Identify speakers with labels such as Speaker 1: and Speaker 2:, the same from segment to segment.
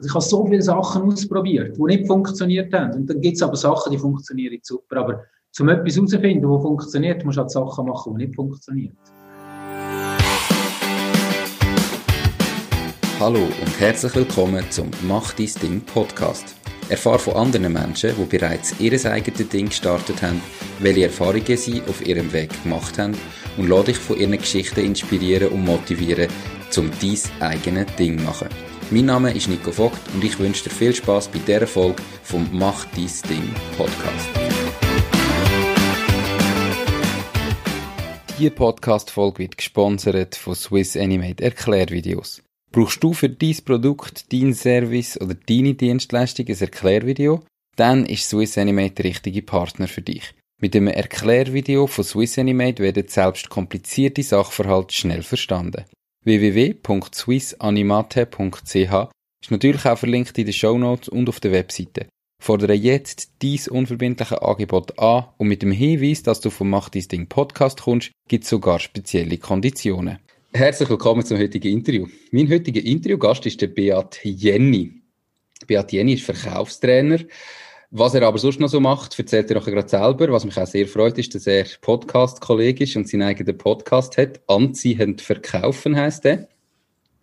Speaker 1: Also ich habe so viele Sachen ausprobiert, die nicht funktioniert haben. Und dann gibt es aber Sachen, die funktionieren super. Aber um etwas herauszufinden, was funktioniert, musst du halt Sachen machen, die nicht funktionieren.
Speaker 2: Hallo und herzlich willkommen zum Mach dein Ding Podcast. Erfahre von anderen Menschen, die bereits ihr eigenes Ding gestartet haben, welche Erfahrungen sie auf ihrem Weg gemacht haben und lade dich von ihren Geschichten inspirieren und motivieren, um dein eigenes Ding zu machen. Mein Name ist Nico Vogt und ich wünsche dir viel Spaß bei dieser Folge vom Mach dein Ding Podcast. Diese Podcast-Folge wird gesponsert von Swiss Animate Erklärvideos. Brauchst du für dein Produkt, dein Service oder deine Dienstleistung ein Erklärvideo? Dann ist Swiss Animate der richtige Partner für dich. Mit dem Erklärvideo von Swiss Animate werden selbst komplizierte Sachverhalte schnell verstanden www.swissanimate.ch ist natürlich auch verlinkt in den Show Notes und auf der Webseite. Fordere jetzt dies unverbindliche Angebot an und mit dem Hinweis, dass du vom Mach dein Ding Podcast kommst, gibt es sogar spezielle Konditionen. Herzlich willkommen zum heutigen Interview. Mein heutiger Interviewgast ist der Beat Jenny. Beat Jenny ist Verkaufstrainer was er aber sonst noch so macht, erzählt er auch gerade selber. Was mich auch sehr freut, ist, dass er Podcast-Kolleg ist und seinen eigenen Podcast hat. Anziehend verkaufen heißt er.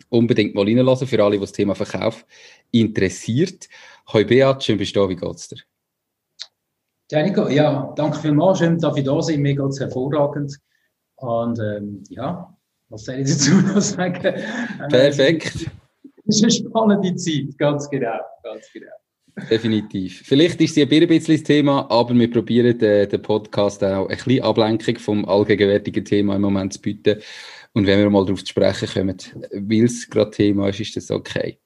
Speaker 2: Unbedingt mal reinlassen für alle, die das Thema Verkauf interessiert. Hoi Beat, schön bist du da. Wie geht's dir?
Speaker 1: Ja, ja, danke vielmals. Schön, dass ich da sein. Mir geht's hervorragend. Und ähm, ja, was soll ich dazu noch sagen?
Speaker 2: Perfekt.
Speaker 1: Es ist eine spannende Zeit, ganz genau. Ganz genau.
Speaker 2: Definitiv. Vielleicht ist sie ein bisschen das Thema, aber wir probieren den, den Podcast auch ein bisschen Ablenkung vom allgegenwärtigen Thema im Moment zu bieten. Und wenn wir mal darauf zu sprechen kommen, weil es gerade Thema ist, ist das okay.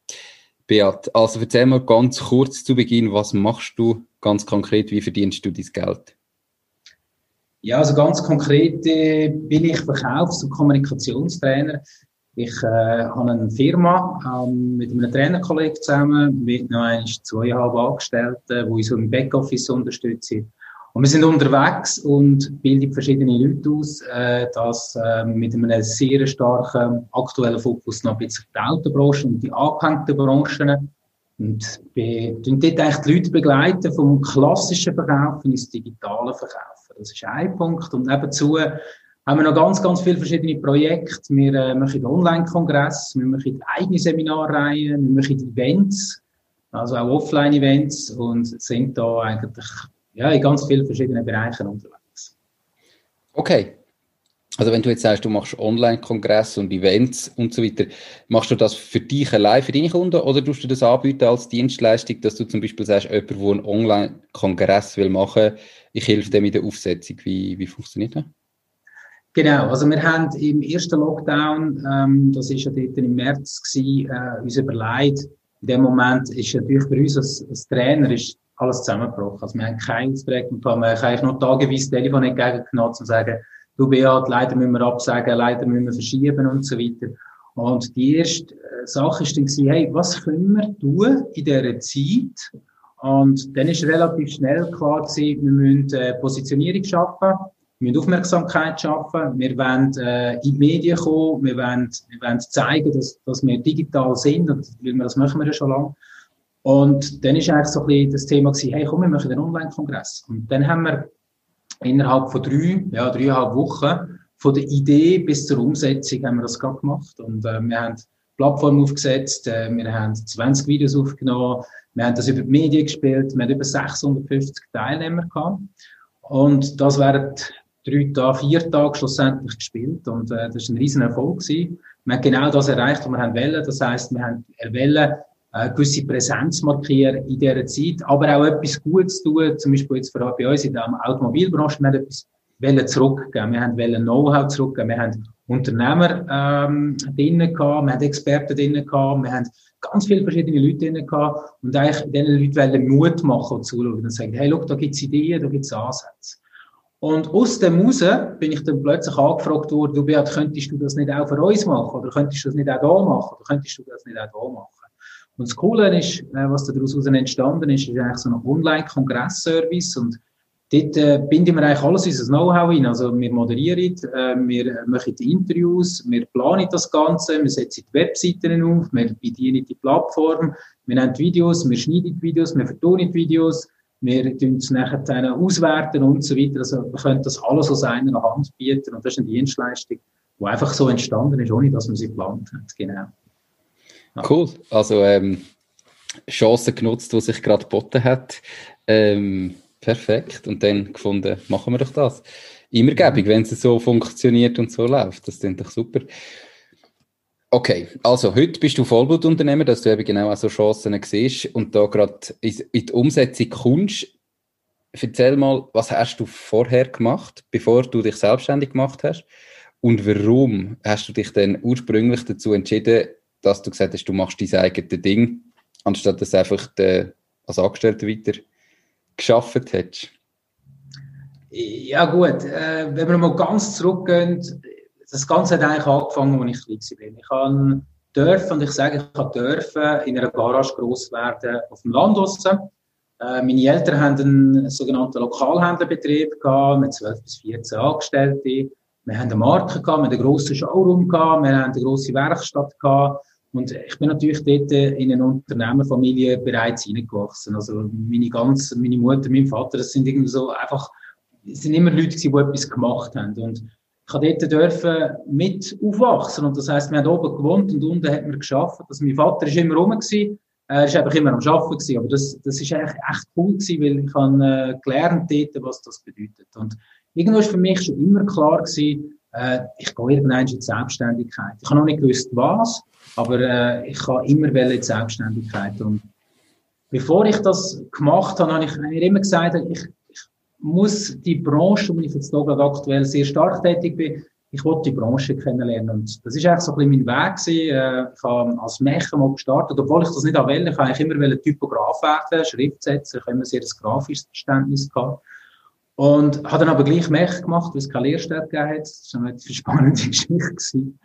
Speaker 2: Beat, also erzähl mal ganz kurz zu Beginn, was machst du ganz konkret, wie verdienst du dein Geld?
Speaker 1: Ja, also ganz konkret äh, bin ich Verkaufs- und Kommunikationstrainer ich äh, habe eine Firma ähm, mit einem Trainerkollegen zusammen, mit noch ein, zweieinhalb Angestellten, die uns im Backoffice unterstützen. Und wir sind unterwegs und bilden verschiedene Leute aus, äh, das äh, mit einem sehr starken aktuellen Fokus noch ein bisschen die Autobranche und die angehängten Branchen. Und wir dort eigentlich die Leute begleiten vom klassischen Verkaufen ins digitale Verkaufen. Das ist ein Punkt. Und nebenzu haben wir noch ganz, ganz viele verschiedene Projekte. Wir äh, machen Online-Kongress, wir machen eigene Seminarreihen, wir machen Events, also auch Offline-Events und sind da eigentlich ja, in ganz vielen verschiedenen Bereichen unterwegs.
Speaker 2: Okay. Also wenn du jetzt sagst, du machst Online-Kongress und Events und so weiter, machst du das für dich allein, für deine Kunden oder tust du das anbieten als Dienstleistung, dass du zum Beispiel sagst, jemand, der einen Online-Kongress will machen, ich helfe dem mit der Aufsetzung. Wie, wie funktioniert das?
Speaker 1: Genau, also wir haben im ersten Lockdown, ähm, das ist ja dort im März gewesen, äh, uns überlegt, in dem Moment ist natürlich für uns als, als Trainer ist alles zusammengebrochen. Also wir haben keinen Aufträge wir haben eigentlich nur tageweise Telefon entgegengenommen, um zu sagen, du Beat, leider müssen wir absagen, leider müssen wir verschieben und so weiter. Und die erste äh, Sache ist dann gewesen, hey, was können wir tun in dieser Zeit? Und dann ist relativ schnell klar gewesen, wir müssen äh, Positionierung schaffen wir müssen Aufmerksamkeit schaffen, wir wollen äh, in die Medien kommen, wir wollen, wir wollen zeigen, dass, dass wir digital sind, und wir, das machen wir ja schon lange. Und dann ist eigentlich so ein bisschen das Thema gewesen, hey, komm, wir machen einen Online-Kongress. Und dann haben wir innerhalb von drei, ja, dreieinhalb Wochen von der Idee bis zur Umsetzung haben wir das gerade gemacht. Und äh, wir haben Plattform aufgesetzt, äh, wir haben 20 Videos aufgenommen, wir haben das über die Medien gespielt, wir haben über 650 Teilnehmer gehabt. Und das während drei Tage, vier Tage schlussendlich gespielt und äh, das war ein riesen Erfolg. Gewesen. Wir haben genau das erreicht, was wir haben wollen. Das heisst, wir haben wollen, äh, gewisse Präsenz markieren in dieser Zeit, aber auch etwas Gutes tun, zum Beispiel jetzt für, bei uns in der Automobilbranche, wir haben etwas wollen zurückgeben, wir haben wollen Know-how zurückgeben, wir haben Unternehmer ähm, drinnen gehabt, wir haben Experten drinnen gehabt, wir haben ganz viele verschiedene Leute drinnen gehabt und eigentlich diesen Leuten wollen Mut machen und zuschauen und sagen, hey, look, da gibt's Ideen, da gibt's Ansätze. Und aus dem raus bin ich dann plötzlich angefragt worden, du Beat, könntest du das nicht auch für uns machen? Oder könntest du das nicht auch da machen? Oder könntest du das nicht auch da machen? Und das Coole ist, äh, was daraus entstanden ist, ist eigentlich so ein Online-Kongress-Service und dort äh, binden wir eigentlich alles unser Know-how hin. Also wir moderieren, äh, wir machen die Interviews, wir planen das Ganze, wir setzen die Webseiten auf, wir bedienen die Plattform, wir nehmen Videos, wir schneiden die Videos, wir vertonen die Videos, wir tun es nachher auswerten und so weiter. Also wir können das alles aus einer Hand bieten und das ist eine Dienstleistung, die einfach so entstanden ist, ohne dass man sie geplant hat. Genau.
Speaker 2: Ja. Cool. Also ähm, Chancen genutzt, die sich gerade geboten hat. Ähm, perfekt. Und dann gefunden, machen wir doch das. Immer gäbig, wenn es so funktioniert und so läuft. Das klingt doch super. Okay, also heute bist du Vollblutunternehmer, dass du eben genau auch so Chancen siehst und da gerade in die Umsetzung kommst. Erzähl mal, was hast du vorher gemacht, bevor du dich selbstständig gemacht hast? Und warum hast du dich denn ursprünglich dazu entschieden, dass du gesagt hast, du machst dein eigenes Ding, anstatt dass du einfach als Angestellter weiter geschafft hättest?
Speaker 1: Ja gut, äh, wenn wir mal ganz zurückgehen, das Ganze hat eigentlich angefangen, als ich klein war. Ich habe dürfen, und ich sage, ich habe dürfen, in einer Garage gross werden auf dem Land draussen. Äh, meine Eltern haben einen sogenannten Lokalhändlerbetrieb gehabt, mit 12 bis 14 Angestellten. Wir haben eine Marke gehabt, wir haben einen grossen Showroom gehabt, wir haben eine grosse Werkstatt gehabt. Und ich bin natürlich dort in eine Unternehmerfamilie bereits hineingewachsen. Also meine ganze, meine Mutter, mein Vater, das sind irgendwie so einfach, es sind immer Leute, die etwas gemacht haben. Und ich durfte dort mit aufwachsen. Und das heisst, wir haben oben gewohnt und unten hat man geschafft. Also mein Vater ist immer rum. Er ist einfach immer am Arbeiten. Aber das, das ist eigentlich echt cool gewesen, weil ich habe äh, gelernt dort, was das bedeutet. Und irgendwo ist für mich schon immer klar gewesen, äh, ich gehe irgendwann in die Selbstständigkeit. Ich habe noch nicht gewusst, was, aber äh, ich habe immer in die Selbstständigkeit. Und bevor ich das gemacht habe, habe ich immer gesagt, ich, muss die Branche, wo ich jetzt hier aktuell sehr stark tätig bin, ich wollte die Branche kennenlernen. Und das ist eigentlich so ein bisschen mein Weg gewesen. Äh, ich habe als Mecher mal gestartet, obwohl ich das nicht will. Ich eigentlich immer Typograf werden, Schriftsetzer. Ich habe immer sehr ein grafisches Verständnis gehabt. Und habe dann aber gleich Mech gemacht, weil es keine Lehrstelle gegeben hat. Das war eine spannende Geschichte gewesen.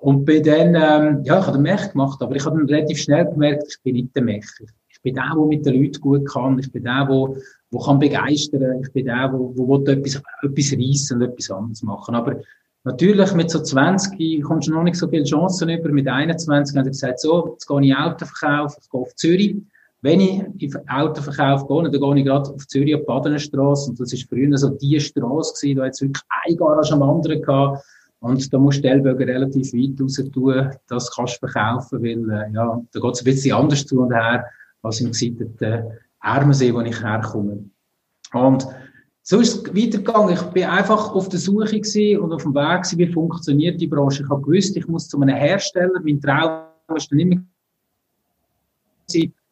Speaker 1: Und bin dann, ähm, ja, ich habe den Mech gemacht, aber ich habe dann relativ schnell gemerkt, ich bin nicht der Mecher. Ich bin der, der mit den Leuten gut kann. Ich bin der, der wo kann begeistern. Ich bin der, wo, wo will etwas, etwas reissen und etwas anderes machen. Aber natürlich mit so 20 kommst du noch nicht so viele Chancen über. Mit 21 haben sie gesagt, so, jetzt gehe ich Autoverkauf, ich gehe auf Zürich. Wenn ich in Autoverkauf gehe, dann gehe ich gerade auf Zürich auf Badenstrasse. Und das ist früher so die Strasse gewesen, da jetzt wirklich ein Garage am anderen gehabt. Und da musst du Stellbögen relativ weit raus tun, das kannst du verkaufen, weil, äh, ja, da geht es ein bisschen anders zu und her, als im gesitteten Ermensee, wo ich herkomme. Und so ist es weitergegangen. Ich bin einfach auf der Suche gewesen und auf dem Weg gewesen, wie funktioniert die Branche. Ich habe gewusst, ich muss zu einem Hersteller. Mein Traum ist dann immer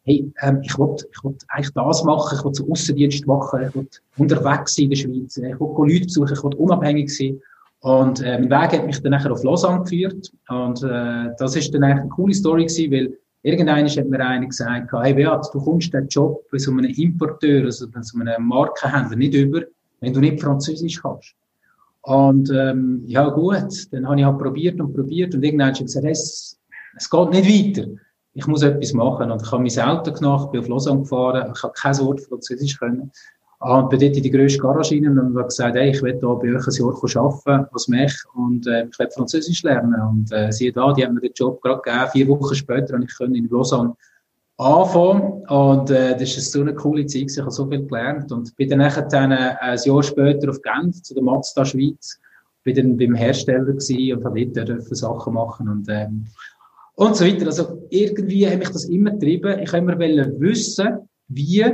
Speaker 1: hey, ähm, ich wollte ich wollt eigentlich das machen, ich wollte so Aussendienst machen, ich wollte unterwegs sein in der Schweiz, ich wollte Leute besuchen, ich wollte unabhängig sein. Und äh, mein Weg hat mich dann nachher auf Lausanne geführt. Und äh, das ist dann eigentlich eine coole Story gewesen, weil Irgendwann hat mir einer gesagt, hey Beat, du kommst den Job bei so einem Importeur, also bei so einem Markenhändler nicht über, wenn du nicht Französisch kannst. Und ähm, ja gut, dann habe ich halt probiert und probiert und irgendwann habe ich gesagt, es, es geht nicht weiter. Ich muss etwas machen. Und ich habe mein Auto genommen, bin auf Lausanne gefahren, ich habe kein Wort Französisch können. Und bin dort in die grösste Garage rein und habe gesagt, hey, ich will da bei euch ein Jahr arbeiten als Mech und äh, ich will Französisch lernen. Und äh, siehe da, die haben mir den Job gerade gegeben. Vier Wochen später und ich konnte in Lausanne anfangen. Und äh, das ist so eine coole Zeit, ich habe so viel gelernt. Und bin dann nachher dann, äh, ein Jahr später auf Genf zu der Mazda Schweiz. Bin dann beim Hersteller gewesen und habe dort Sachen machen und ähm, und so weiter. Also irgendwie habe ich das immer getrieben. Ich habe immer wissen, wie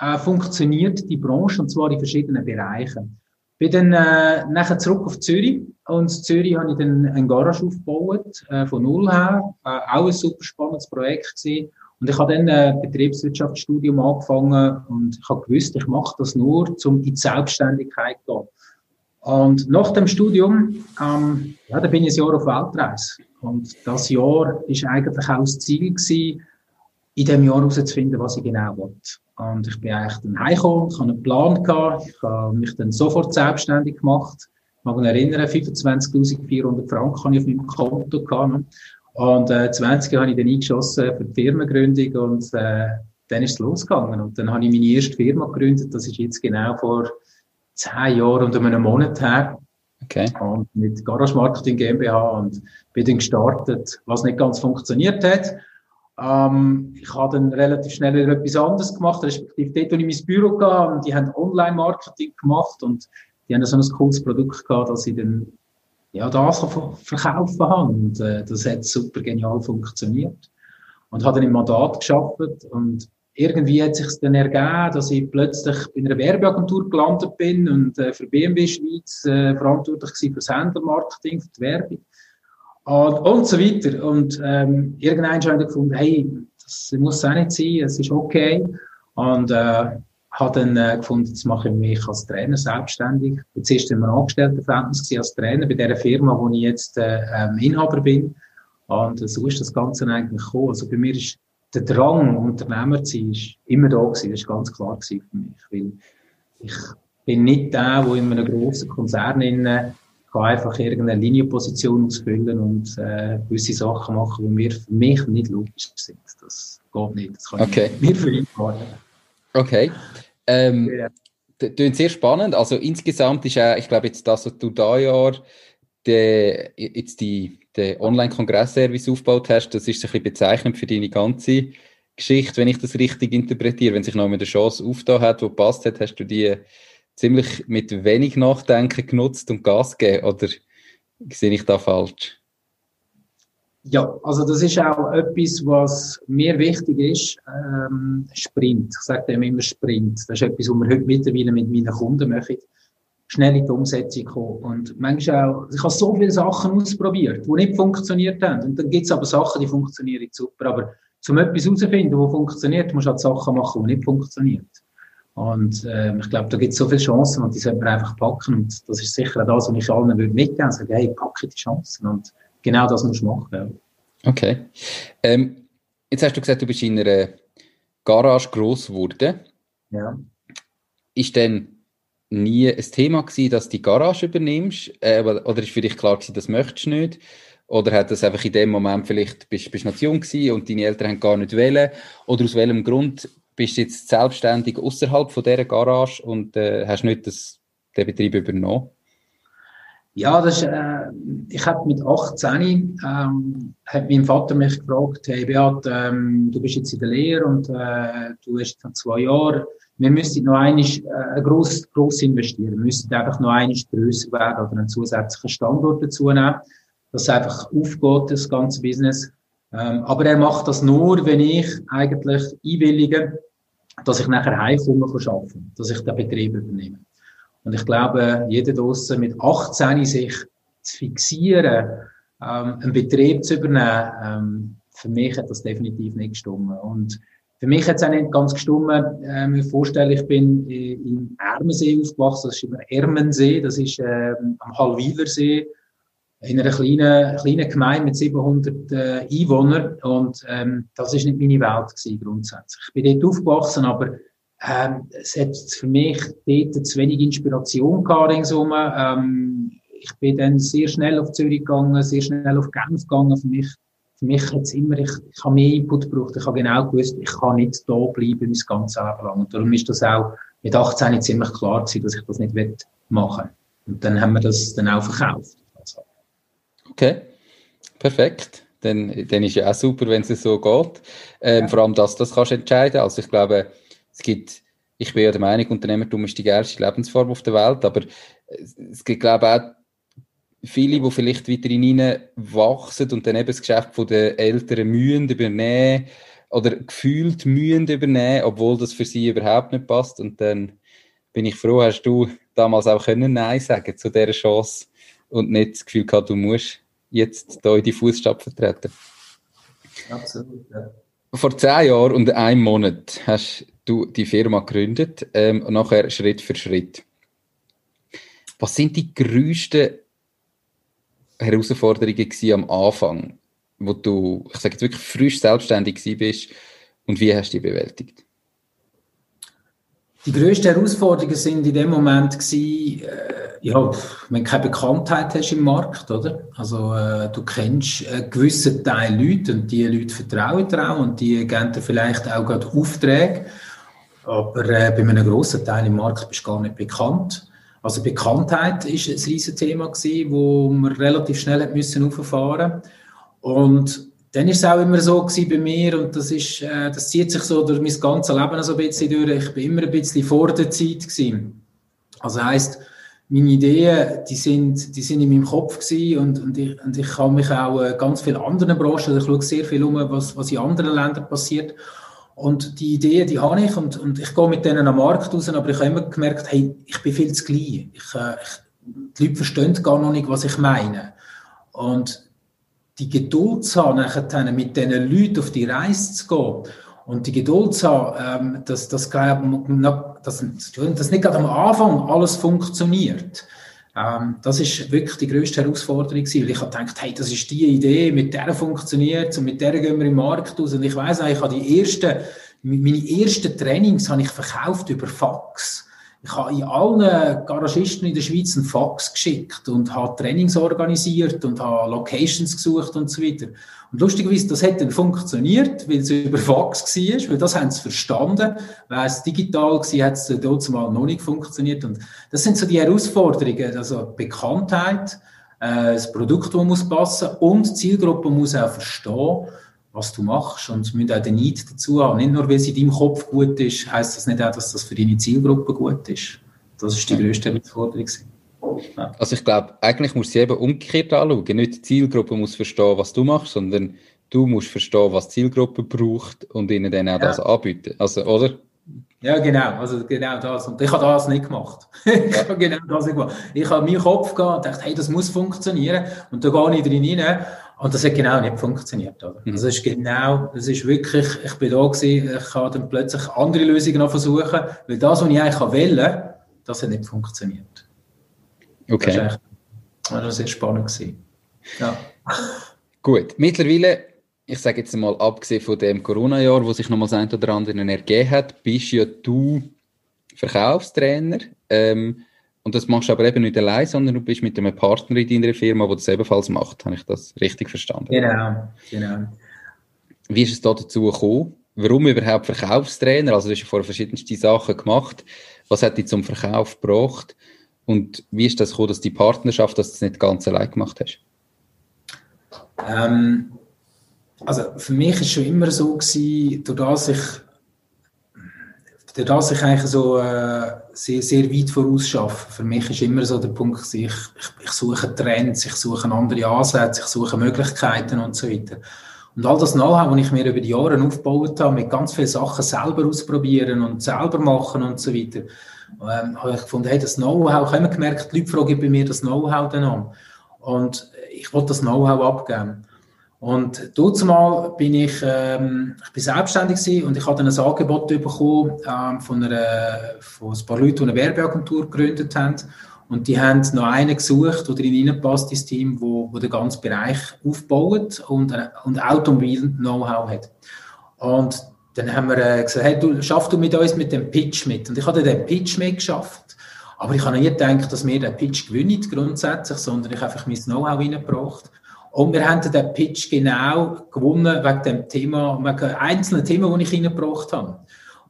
Speaker 1: äh, funktioniert die Branche, und zwar in verschiedenen Bereichen. Bin dann äh, nachher zurück auf Zürich und in Zürich habe ich dann ein Garage aufgebaut, äh, von null her, äh, auch ein super spannendes Projekt gewesen. Und ich habe dann ein Betriebswirtschaftsstudium angefangen und ich habe gewusst, ich mache das nur, um in die Selbstständigkeit zu gehen. Und nach dem Studium, ähm, ja, da bin ich ein Jahr auf Weltreise. Und das Jahr ist eigentlich auch das Ziel gewesen, in dem Jahr herauszufinden, was ich genau will. Und ich bin eigentlich dann heimgekommen, ich hatte einen Plan gehabt, ich habe mich dann sofort selbstständig gemacht. Ich mag mich erinnern, 25.400 Franken habe ich auf meinem Konto gehabt. Und, äh, 20 habe ich dann eingeschossen für die Firmengründung und, äh, dann ist es losgegangen. Und dann habe ich meine erste Firma gegründet. Das ist jetzt genau vor zehn Jahren und einem Monat her. Okay. Und mit Garage Marketing GmbH und bin dann gestartet, was nicht ganz funktioniert hat. Ähm, ich habe dann relativ schnell etwas anderes gemacht, respektive dort, wo ich mein Büro gegangen und die haben Online-Marketing gemacht und die haben so ein cooles Produkt gehabt, dass ich dann ja, das verkaufen habe. Und äh, das hat super genial funktioniert. Und habe dann im Mandat geschafft und irgendwie hat sich dann ergeben, dass ich plötzlich bei einer Werbeagentur gelandet bin und äh, für BMW Schweiz äh, verantwortlich war für das Händlermarketing, für die Werbung und, und so weiter. Und ähm, irgendwann habe ich gefunden, hey, das muss auch nicht sein, es ist okay. Und äh, habe dann äh, gefunden, jetzt mache ich mich als Trainer selbstständig. Jetzt ist immer Angestelltenverhältnis als Trainer bei der Firma, wo ich jetzt äh, ähm, Inhaber bin. Und äh, so ist das Ganze eigentlich gekommen. Also bei mir ist der Drang, Unternehmer zu sein, immer da gewesen. Das ist ganz klar für mich. Weil ich bin nicht der, der in einem grossen Konzern innen kann einfach irgendeine Linienposition ausfüllen und äh, gewisse Sachen machen, die mir für mich nicht logisch sind. Das geht nicht. Das kann
Speaker 2: okay.
Speaker 1: ich nicht vereinbaren.
Speaker 2: Okay. Ähm, ja. Klingt sehr spannend. Also insgesamt ist auch, ich glaube jetzt das, was du da der, jetzt die, der Online-Kongress-Service aufgebaut hast, das ist ein bisschen bezeichnend für deine ganze Geschichte, wenn ich das richtig interpretiere. Wenn sich noch eine Chance aufgetan hat, die passt hat, hast du die ziemlich mit wenig Nachdenken genutzt und Gas gegeben, oder sehe ich da falsch?
Speaker 1: Ja, also das ist auch etwas, was mir wichtig ist, ähm, Sprint. Ich sage dem immer Sprint. Das ist etwas, was wir heute mittlerweile mit meinen Kunden machen. Schnell in die Umsetzung kommen. Und manchmal auch, ich habe so viele Sachen ausprobiert, die nicht funktioniert haben. Und dann gibt es aber Sachen, die funktionieren super. Aber um etwas herauszufinden, was funktioniert, musst du auch Sachen machen, die nicht funktionieren. Und äh, ich glaube, da gibt es so viele Chancen und die sollte man einfach packen. Und das ist sicher auch das, was ich allen würde mitgeben. Sagen, hey, packe die Chancen. Und genau das musst du machen.
Speaker 2: Okay. Ähm, jetzt hast du gesagt, du bist in einer Garage groß geworden.
Speaker 1: Ja.
Speaker 2: Ist denn nie ein Thema gewesen, dass du die Garage übernimmst? Äh, oder ist für dich klar gewesen, das möchtest du nicht? Oder hat das einfach in dem Moment vielleicht, bist du noch jung gewesen und deine Eltern haben gar nicht wählen? Oder aus welchem Grund bist jetzt selbstständig außerhalb von dieser Garage und äh, hast nicht das, den Betrieb übernommen?
Speaker 1: Ja, das ist, äh, ich habe mit 18 ähm, hat mein Vater mich gefragt, hey Beat, ähm, du bist jetzt in der Lehre und äh, du hast jetzt zwei Jahre, wir müssen noch einiges, äh, gross, gross investieren. Wir müssen einfach noch einiges grösser werden oder einen zusätzlichen Standort dazu nehmen, dass einfach aufgeht, das ganze Business. Ähm, aber er macht das nur, wenn ich eigentlich einwillige, dass ich nachher heimkomme arbeiten, dass ich den Betrieb übernehme. Und ich glaube, jeder draussen mit 18 sich zu fixieren, ähm, einen Betrieb zu übernehmen, ähm, für mich hat das definitiv nicht gestummen. Und für mich hat es auch nicht ganz gestummen. Ähm, ich mir vorstellen, ich bin im Ermensee aufgewachsen, das ist im Ermensee, das ist ähm, am Hallwilersee, in einer kleinen, kleinen Gemeinde mit 700 äh, Einwohnern. Und ähm, das ist nicht meine Welt gewesen, grundsätzlich. Ich bin dort aufgewachsen, aber ähm, es hat für mich dort zu wenig Inspiration gehabt ringsum. Ähm, ich bin dann sehr schnell auf Zürich gegangen, sehr schnell auf Genf gegangen. Für mich, für mich hat es immer, ich, ich habe mehr Input gebraucht. Ich habe genau gewusst, ich kann nicht da bleiben mein ganzes Leben lang. Und darum ist das auch mit 18 ziemlich klar gewesen, dass ich das nicht machen will. Und dann haben wir das dann auch verkauft.
Speaker 2: Okay, perfekt. Dann, dann ist ja auch super, wenn es so geht. Ähm, ja. Vor allem, dass das kannst du entscheiden. Also ich glaube, es gibt, ich bin ja der Meinung, Unternehmertum ist die geilste Lebensform auf der Welt, aber es gibt, glaube ich, auch viele, die vielleicht weiter wachsen und dann eben das Geschäft von den Eltern mühen übernehmen oder gefühlt mühen übernehmen, obwohl das für sie überhaupt nicht passt. Und dann bin ich froh, hast du damals auch können Nein sagen zu dieser Chance und nicht das Gefühl gehabt, du musst jetzt hier in die Fußstapfen treten.
Speaker 1: Absolut, ja.
Speaker 2: Vor zehn Jahren und einem Monat hast du die Firma gegründet, ähm, nachher Schritt für Schritt. Was sind die größten Herausforderungen am Anfang, wo du, ich sage jetzt wirklich frisch selbstständig bist und wie hast du die bewältigt?
Speaker 1: Die grössten Herausforderungen sind in dem Moment gewesen, äh, ja, wenn du keine Bekanntheit hast im Markt, oder? Also, äh, du kennst einen gewissen Teil Leute und die Leute vertrauen dir auch und die geben dir vielleicht auch gerade Aufträge. Aber äh, bei einem grossen Teil im Markt bist du gar nicht bekannt. Also Bekanntheit ist ein riesiges Thema gewesen, wo wir relativ schnell müssen auffahren. Und dann ist es auch immer so bei mir und das ist, äh, das zieht sich so durch mein ganzes Leben so ein bisschen durch. Ich bin immer ein bisschen vor der Zeit gewesen. Also heisst, meine Ideen, die sind, die sind in meinem Kopf gewesen und, und ich, und ich kann mich auch äh, ganz viele anderen Branchen, ich schaue sehr viel um, was, was in anderen Ländern passiert. Und die Ideen, die habe ich und, und ich gehe mit denen am Markt raus, aber ich habe immer gemerkt, hey, ich bin viel zu klein. Ich, äh, ich, die Leute verstehen gar noch nicht, was ich meine. Und die Geduld zu haben, nachher mit diesen Leuten auf die Reise zu gehen und die Geduld zu haben, ähm, dass, dass, dass, dass nicht gerade am Anfang alles funktioniert. Ähm, das ist wirklich die grösste Herausforderung weil ich habe gedacht, hey, das ist die Idee, mit der funktioniert und mit der gehen wir im Markt aus. Und ich weiss ich habe die ersten, meine ersten Trainings habe ich verkauft über Fax. Ich habe in allen Garagisten in der Schweiz einen Fax geschickt und habe Trainings organisiert und habe Locations gesucht und so weiter. Und lustigerweise, das hat dann funktioniert, weil es über Fax war, weil das haben sie verstanden. Weil es digital war, hat es dort mal noch nicht funktioniert. Und das sind so die Herausforderungen, also Bekanntheit, äh, das Produkt, das muss passen und die Zielgruppe muss auch verstehen, was du machst und müssen auch den Neid dazu haben. Nicht nur, weil es in deinem Kopf gut ist, heißt das nicht auch, dass das für deine Zielgruppe gut ist. Das ist die größte Herausforderung.
Speaker 2: Ja. Also ich glaube, eigentlich musst du sie eben umgekehrt anschauen. Nicht die Zielgruppe muss verstehen, was du machst, sondern du musst verstehen, was die Zielgruppe braucht und ihnen dann auch ja. das anbieten. Also, oder?
Speaker 1: Ja, genau, also genau das. Und ich habe das nicht gemacht. ich habe genau das nicht gemacht. Ich habe meinen Kopf gehabt und dachte, hey, das muss funktionieren. Und da gehe ich drin rein. Und das hat genau nicht funktioniert. Oder? Mhm. Also es ist genau, es ist wirklich, ich bin da gewesen, ich kann dann plötzlich andere Lösungen noch versuchen, weil das, was ich eigentlich wählen das hat nicht funktioniert.
Speaker 2: Okay. Das war,
Speaker 1: echt, das sehr spannend. Gewesen. Ja.
Speaker 2: Gut, mittlerweile, ich sage jetzt mal, abgesehen von dem Corona-Jahr, wo sich nochmal das ein oder andere ergeben hat, bist ja du Verkaufstrainer. Ähm, und das machst du aber eben nicht allein, sondern du bist mit einem Partner in deiner Firma, der das ebenfalls macht. Habe ich das richtig verstanden?
Speaker 1: Genau, genau.
Speaker 2: Wie ist es da dazu gekommen? Warum überhaupt Verkaufstrainer? Also du hast ja vorher verschiedenste Sachen gemacht. Was hat dich zum Verkauf gebracht? Und wie ist das gekommen, dass die Partnerschaft, dass du das nicht ganz allein gemacht hast?
Speaker 1: Ähm, also für mich ist es schon immer so gewesen, durch das ich dass ich eigentlich so äh, sehr, sehr weit vorausschaffe. Für mich ist immer so der Punkt, ich, ich, ich suche Trends, ich suche andere Ansätze, ich suche Möglichkeiten und so weiter. Und all das Know-how, das ich mir über die Jahre aufgebaut habe, mit ganz vielen Sachen selber ausprobieren und selber machen und so weiter, ähm, habe ich gefunden, hey, das Know-how, ich habe immer gemerkt, die Leute fragen bei mir das Know-how dann an. Und ich wollte das Know-how abgeben. Und dort mal bin ich, ähm, ich bin selbstständig und ich habe dann ein Angebot bekommen ähm, von, einer, von ein paar Leuten, die eine Werbeagentur gegründet haben. Und die haben noch einen gesucht, der drin reinpasst ins Team, wo, wo den ganzen Bereich aufbaut und, und Automobil-Know-how hat. Und dann haben wir äh, gesagt, hey, du, schaff du mit uns mit dem Pitch mit. Und ich hatte den Pitch mitgeschafft. Aber ich habe nicht gedacht, dass wir den Pitch gewinnen grundsätzlich, sondern ich habe einfach mein Know-how reingebracht. Und wir haben den Pitch genau gewonnen wegen dem Thema, wegen einzelnen Themen, die ich reingebracht habe.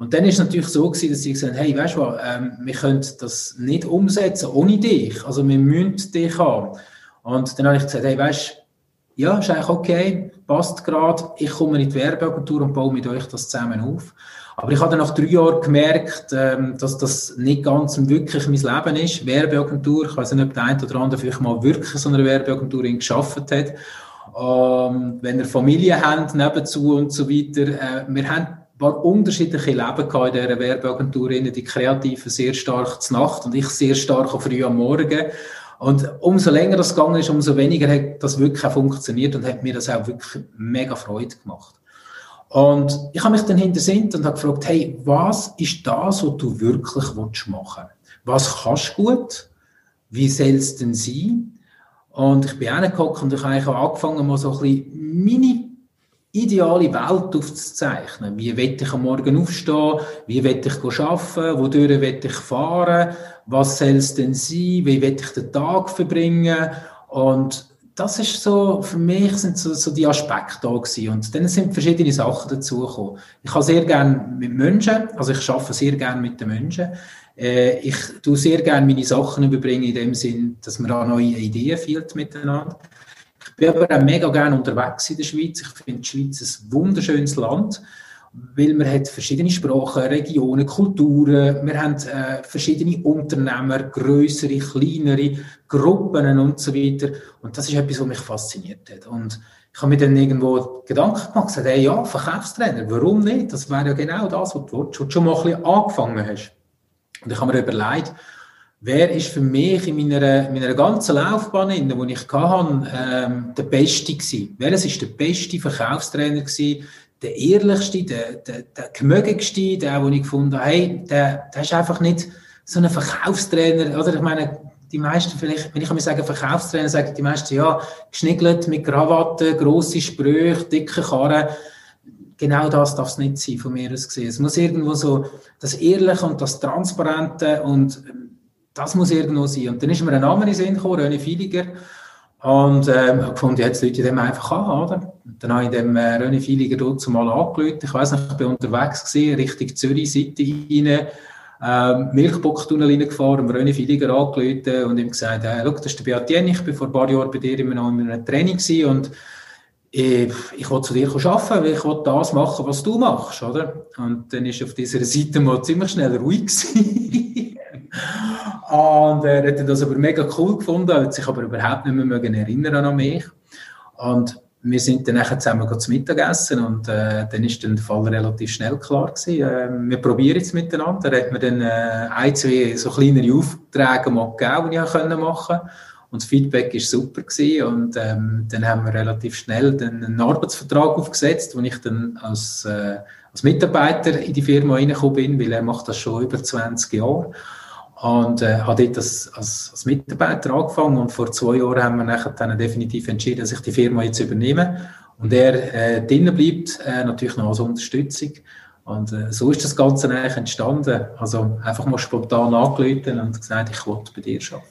Speaker 1: Und dann ist natürlich so gewesen, dass sie gesagt haben, hey, weißt du was, ähm, wir können das nicht umsetzen ohne dich. Also wir müssen dich haben. Und dann habe ich gesagt, hey, weißt du, ja, ist eigentlich okay, passt gerade, ich komme in die Werbeagentur und baue mit euch das zusammen auf. Aber ich habe dann nach drei Jahren gemerkt, ähm, dass das nicht ganz wirklich mein Leben ist. Werbeagentur, ich weiß nicht, ob der eine oder andere vielleicht mal wirklich so eine Werbeagentur geschafft hat. Ähm, wenn ihr Familie habt, nebenzu und so weiter. Äh, wir haben ein paar unterschiedliche Leben in dieser Werbeagentur. Die Kreativen sehr stark zur Nacht und ich sehr stark auch früh am Morgen. Und umso länger das gegangen ist, umso weniger hat das wirklich auch funktioniert und hat mir das auch wirklich mega Freude gemacht. Und ich habe mich dann hintersinnt und habe gefragt, hey, was ist das, was du wirklich machen willst? Was kannst du gut? Wie soll es denn sein? Und ich bin reingehockt und ich habe eigentlich auch angefangen, mal so ein bisschen meine ideale Welt aufzuzeichnen. Wie will ich am Morgen aufstehen? Wie will ich arbeiten? Wodurch will ich fahren? Was soll es denn sein? Wie will ich den Tag verbringen? Und das ist so, für mich sind so, so die Aspekte da gewesen. Und dann sind verschiedene Sachen dazugekommen. Ich habe sehr gerne mit Menschen, also ich arbeite sehr gerne mit den Menschen. Äh, ich tue sehr gerne meine Sachen überbringen in dem Sinn, dass man auch neue Ideen fehlt miteinander. Ich bin aber auch mega gerne unterwegs in der Schweiz. Ich finde die Schweiz ein wunderschönes Land, weil man hat verschiedene Sprachen, Regionen, Kulturen, wir haben äh, verschiedene Unternehmer, größere, kleinere Gruppen und so weiter. Und das ist etwas, was mich fasziniert hat. Und ich habe mir dann irgendwo Gedanken gemacht, gesagt, hey, ja, Verkaufstrainer, warum nicht? Das wäre ja genau das, was du, schon mal ein bisschen angefangen hast. Und ich habe mir überlegt, wer ist für mich in meiner, meiner ganzen Laufbahn, in der ich hatte, ähm, der Beste gewesen? Wer ist der beste Verkaufstrainer gewesen? Der ehrlichste, der, der, der gemögigste, der, wo ich gefunden hey, der, der ist einfach nicht so ein Verkaufstrainer, oder? Ich meine, die meisten vielleicht, wenn ich mir sagen Verkaufstrainer, sagen die meisten, ja, geschniggelt mit Krawatte, grosse Sprüche, dicke Karren. Genau das darf es nicht sein, von mir aus gesehen. Es muss irgendwo so das Ehrliche und das Transparente und das muss irgendwo sein. Und dann ist mir ein Name in den Sinn gekommen, René Fieliger. Und ähm, ich fand, jetzt Leute dem einfach an, oder? Dann habe ich dem äh, René Fieliger dort zumal angelötet. Ich weiss nicht, ich bin unterwegs gewesen, Richtung Zürich-Seite rein, ähm, Milchbocktunnel reingefahren, René Fieliger angelötet und ihm gesagt, äh, schau, das ist der Beatien, ich bin vor ein paar Jahren bei dir immer noch in einem Training gewesen und ich, ich will zu dir arbeiten, weil ich will das machen, was du machst, oder? Und dann ist auf dieser Seite mal ziemlich schnell ruhig. Und er hat das aber mega cool gefunden, hat sich aber überhaupt nicht mehr mögen erinnern an mich. Und wir sind dann nachher zusammen zu Mittagessen und äh, dann ist dann der Fall relativ schnell klar gewesen. Äh, wir probieren jetzt miteinander. Da hat mir dann äh, ein, zwei so kleinere Aufträge mal gegeben, die ich machen konnte. Und das Feedback war super gewesen. Und ähm, dann haben wir relativ schnell dann einen Arbeitsvertrag aufgesetzt, wo ich dann als, äh, als Mitarbeiter in die Firma reingekommen bin, weil er macht das schon über 20 Jahre. Und äh, habe dort als, als, als Mitarbeiter angefangen und vor zwei Jahren haben wir nachher dann definitiv entschieden, dass ich die Firma jetzt übernehme und er äh, drinnen bleibt, äh, natürlich noch als Unterstützung. Und äh, so ist das Ganze eigentlich entstanden. Also einfach mal spontan angerufen und gesagt, ich will bei dir arbeiten.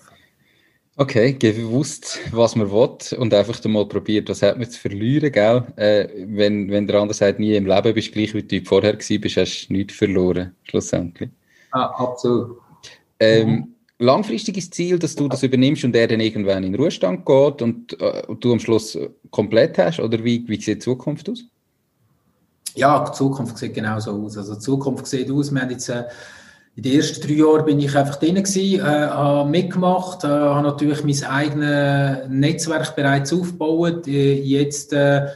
Speaker 2: Okay, gewusst, was man will und einfach mal probiert, was hat man zu verlieren, gell? Äh, wenn, wenn der andere sagt, nie im Leben bist gleich wie du vorher gewesen bist, hast du nichts verloren, schlussendlich.
Speaker 1: Ah, absolut.
Speaker 2: Ähm, mhm. Langfristiges Ziel, dass du das übernimmst und er dann irgendwann in den Ruhestand geht und, äh, und du am Schluss komplett hast? Oder wie, wie sieht die Zukunft aus?
Speaker 1: Ja, die Zukunft sieht genau so aus. Also die Zukunft sieht aus, wir haben jetzt äh, in den ersten drei Jahren bin ich einfach drin gewesen, äh, habe mitgemacht, äh, habe natürlich mein eigenes Netzwerk bereits aufgebaut. Äh, jetzt äh,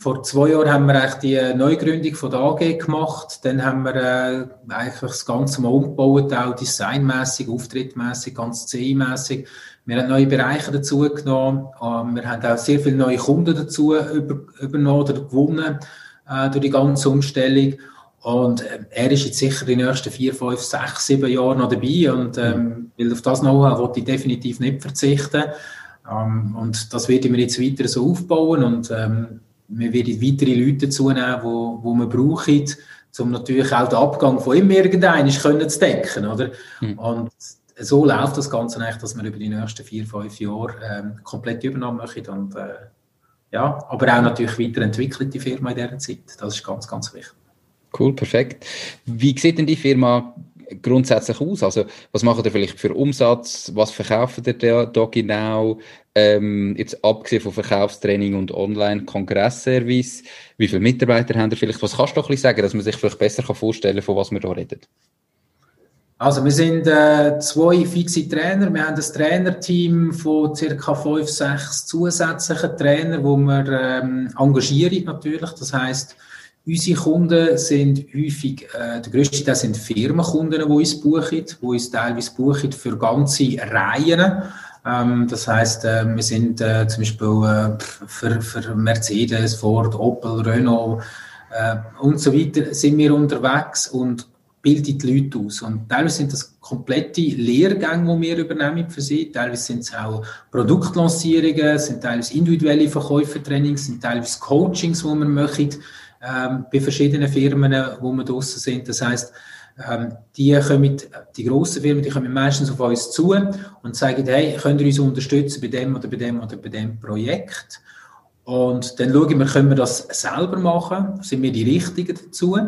Speaker 1: vor zwei Jahren haben wir eigentlich die Neugründung von der AG gemacht. Dann haben wir äh, eigentlich das Ganze mal umgebaut, auch designmäßig, auftrittmäßig, ganz CI-mäßig. Wir haben neue Bereiche dazu genommen. Ähm, wir haben auch sehr viele neue Kunden dazu über, übernommen oder gewonnen äh, durch die ganze Umstellung. Und äh, er ist jetzt sicher in den nächsten vier, fünf, sechs, sieben Jahren noch dabei. Und ähm, weil auf das Know-how wollte ich definitiv nicht verzichten. Ähm, und das werde ich mir jetzt weiter so aufbauen. Und ähm, wir werden weitere Leute dazu nehmen, wo, wo wir brauchen, um natürlich auch den Abgang von ihm irgendeinem können zu decken, oder? Mhm. Und so läuft das Ganze eigentlich, dass wir über die nächsten vier, fünf Jahre ähm, komplett Übernahme machen und äh, ja, aber auch natürlich weiterentwickelt die Firma in dieser Zeit. Das ist ganz, ganz wichtig.
Speaker 2: Cool, perfekt. Wie sieht denn die Firma grundsätzlich aus? Also, was macht ihr vielleicht für Umsatz? Was verkauft ihr da, da genau? Ähm, jetzt abgesehen von Verkaufstraining und Online-Kongressservice, wie viele Mitarbeiter haben ihr vielleicht? Was kannst du doch ein bisschen sagen, dass man sich vielleicht besser vorstellen kann, von was wir da reden?
Speaker 1: Also wir sind äh, zwei fixe Trainer. Wir haben ein Trainerteam von ca. fünf, sechs zusätzlichen Trainern, wo wir ähm, engagieren natürlich. Das heißt, Unsere Kunden sind häufig, äh, der grösste Teil sind Firmenkunden, die uns buchen, die uns teilweise buchen für ganze Reihen. Ähm, das heisst, äh, wir sind äh, zum Beispiel äh, für, für Mercedes, Ford, Opel, Renault äh, und so weiter sind wir unterwegs und bildet die Leute aus. Und teilweise sind das komplette Lehrgänge, die wir übernehmen für sie. Teilweise sind es auch Produktlancierungen, sind teilweise individuelle Verkäufertrainings, sind teilweise Coachings, die wir machen ähm, bei verschiedenen Firmen, wo wir draussen sind. Das heißt, ähm, die kommen, die grossen Firmen, die kommen meistens auf uns zu und sagen, hey, könnt ihr uns unterstützen bei dem oder bei dem oder bei dem Projekt? Und dann schauen wir, können wir das selber machen? Sind wir die Richtigen dazu?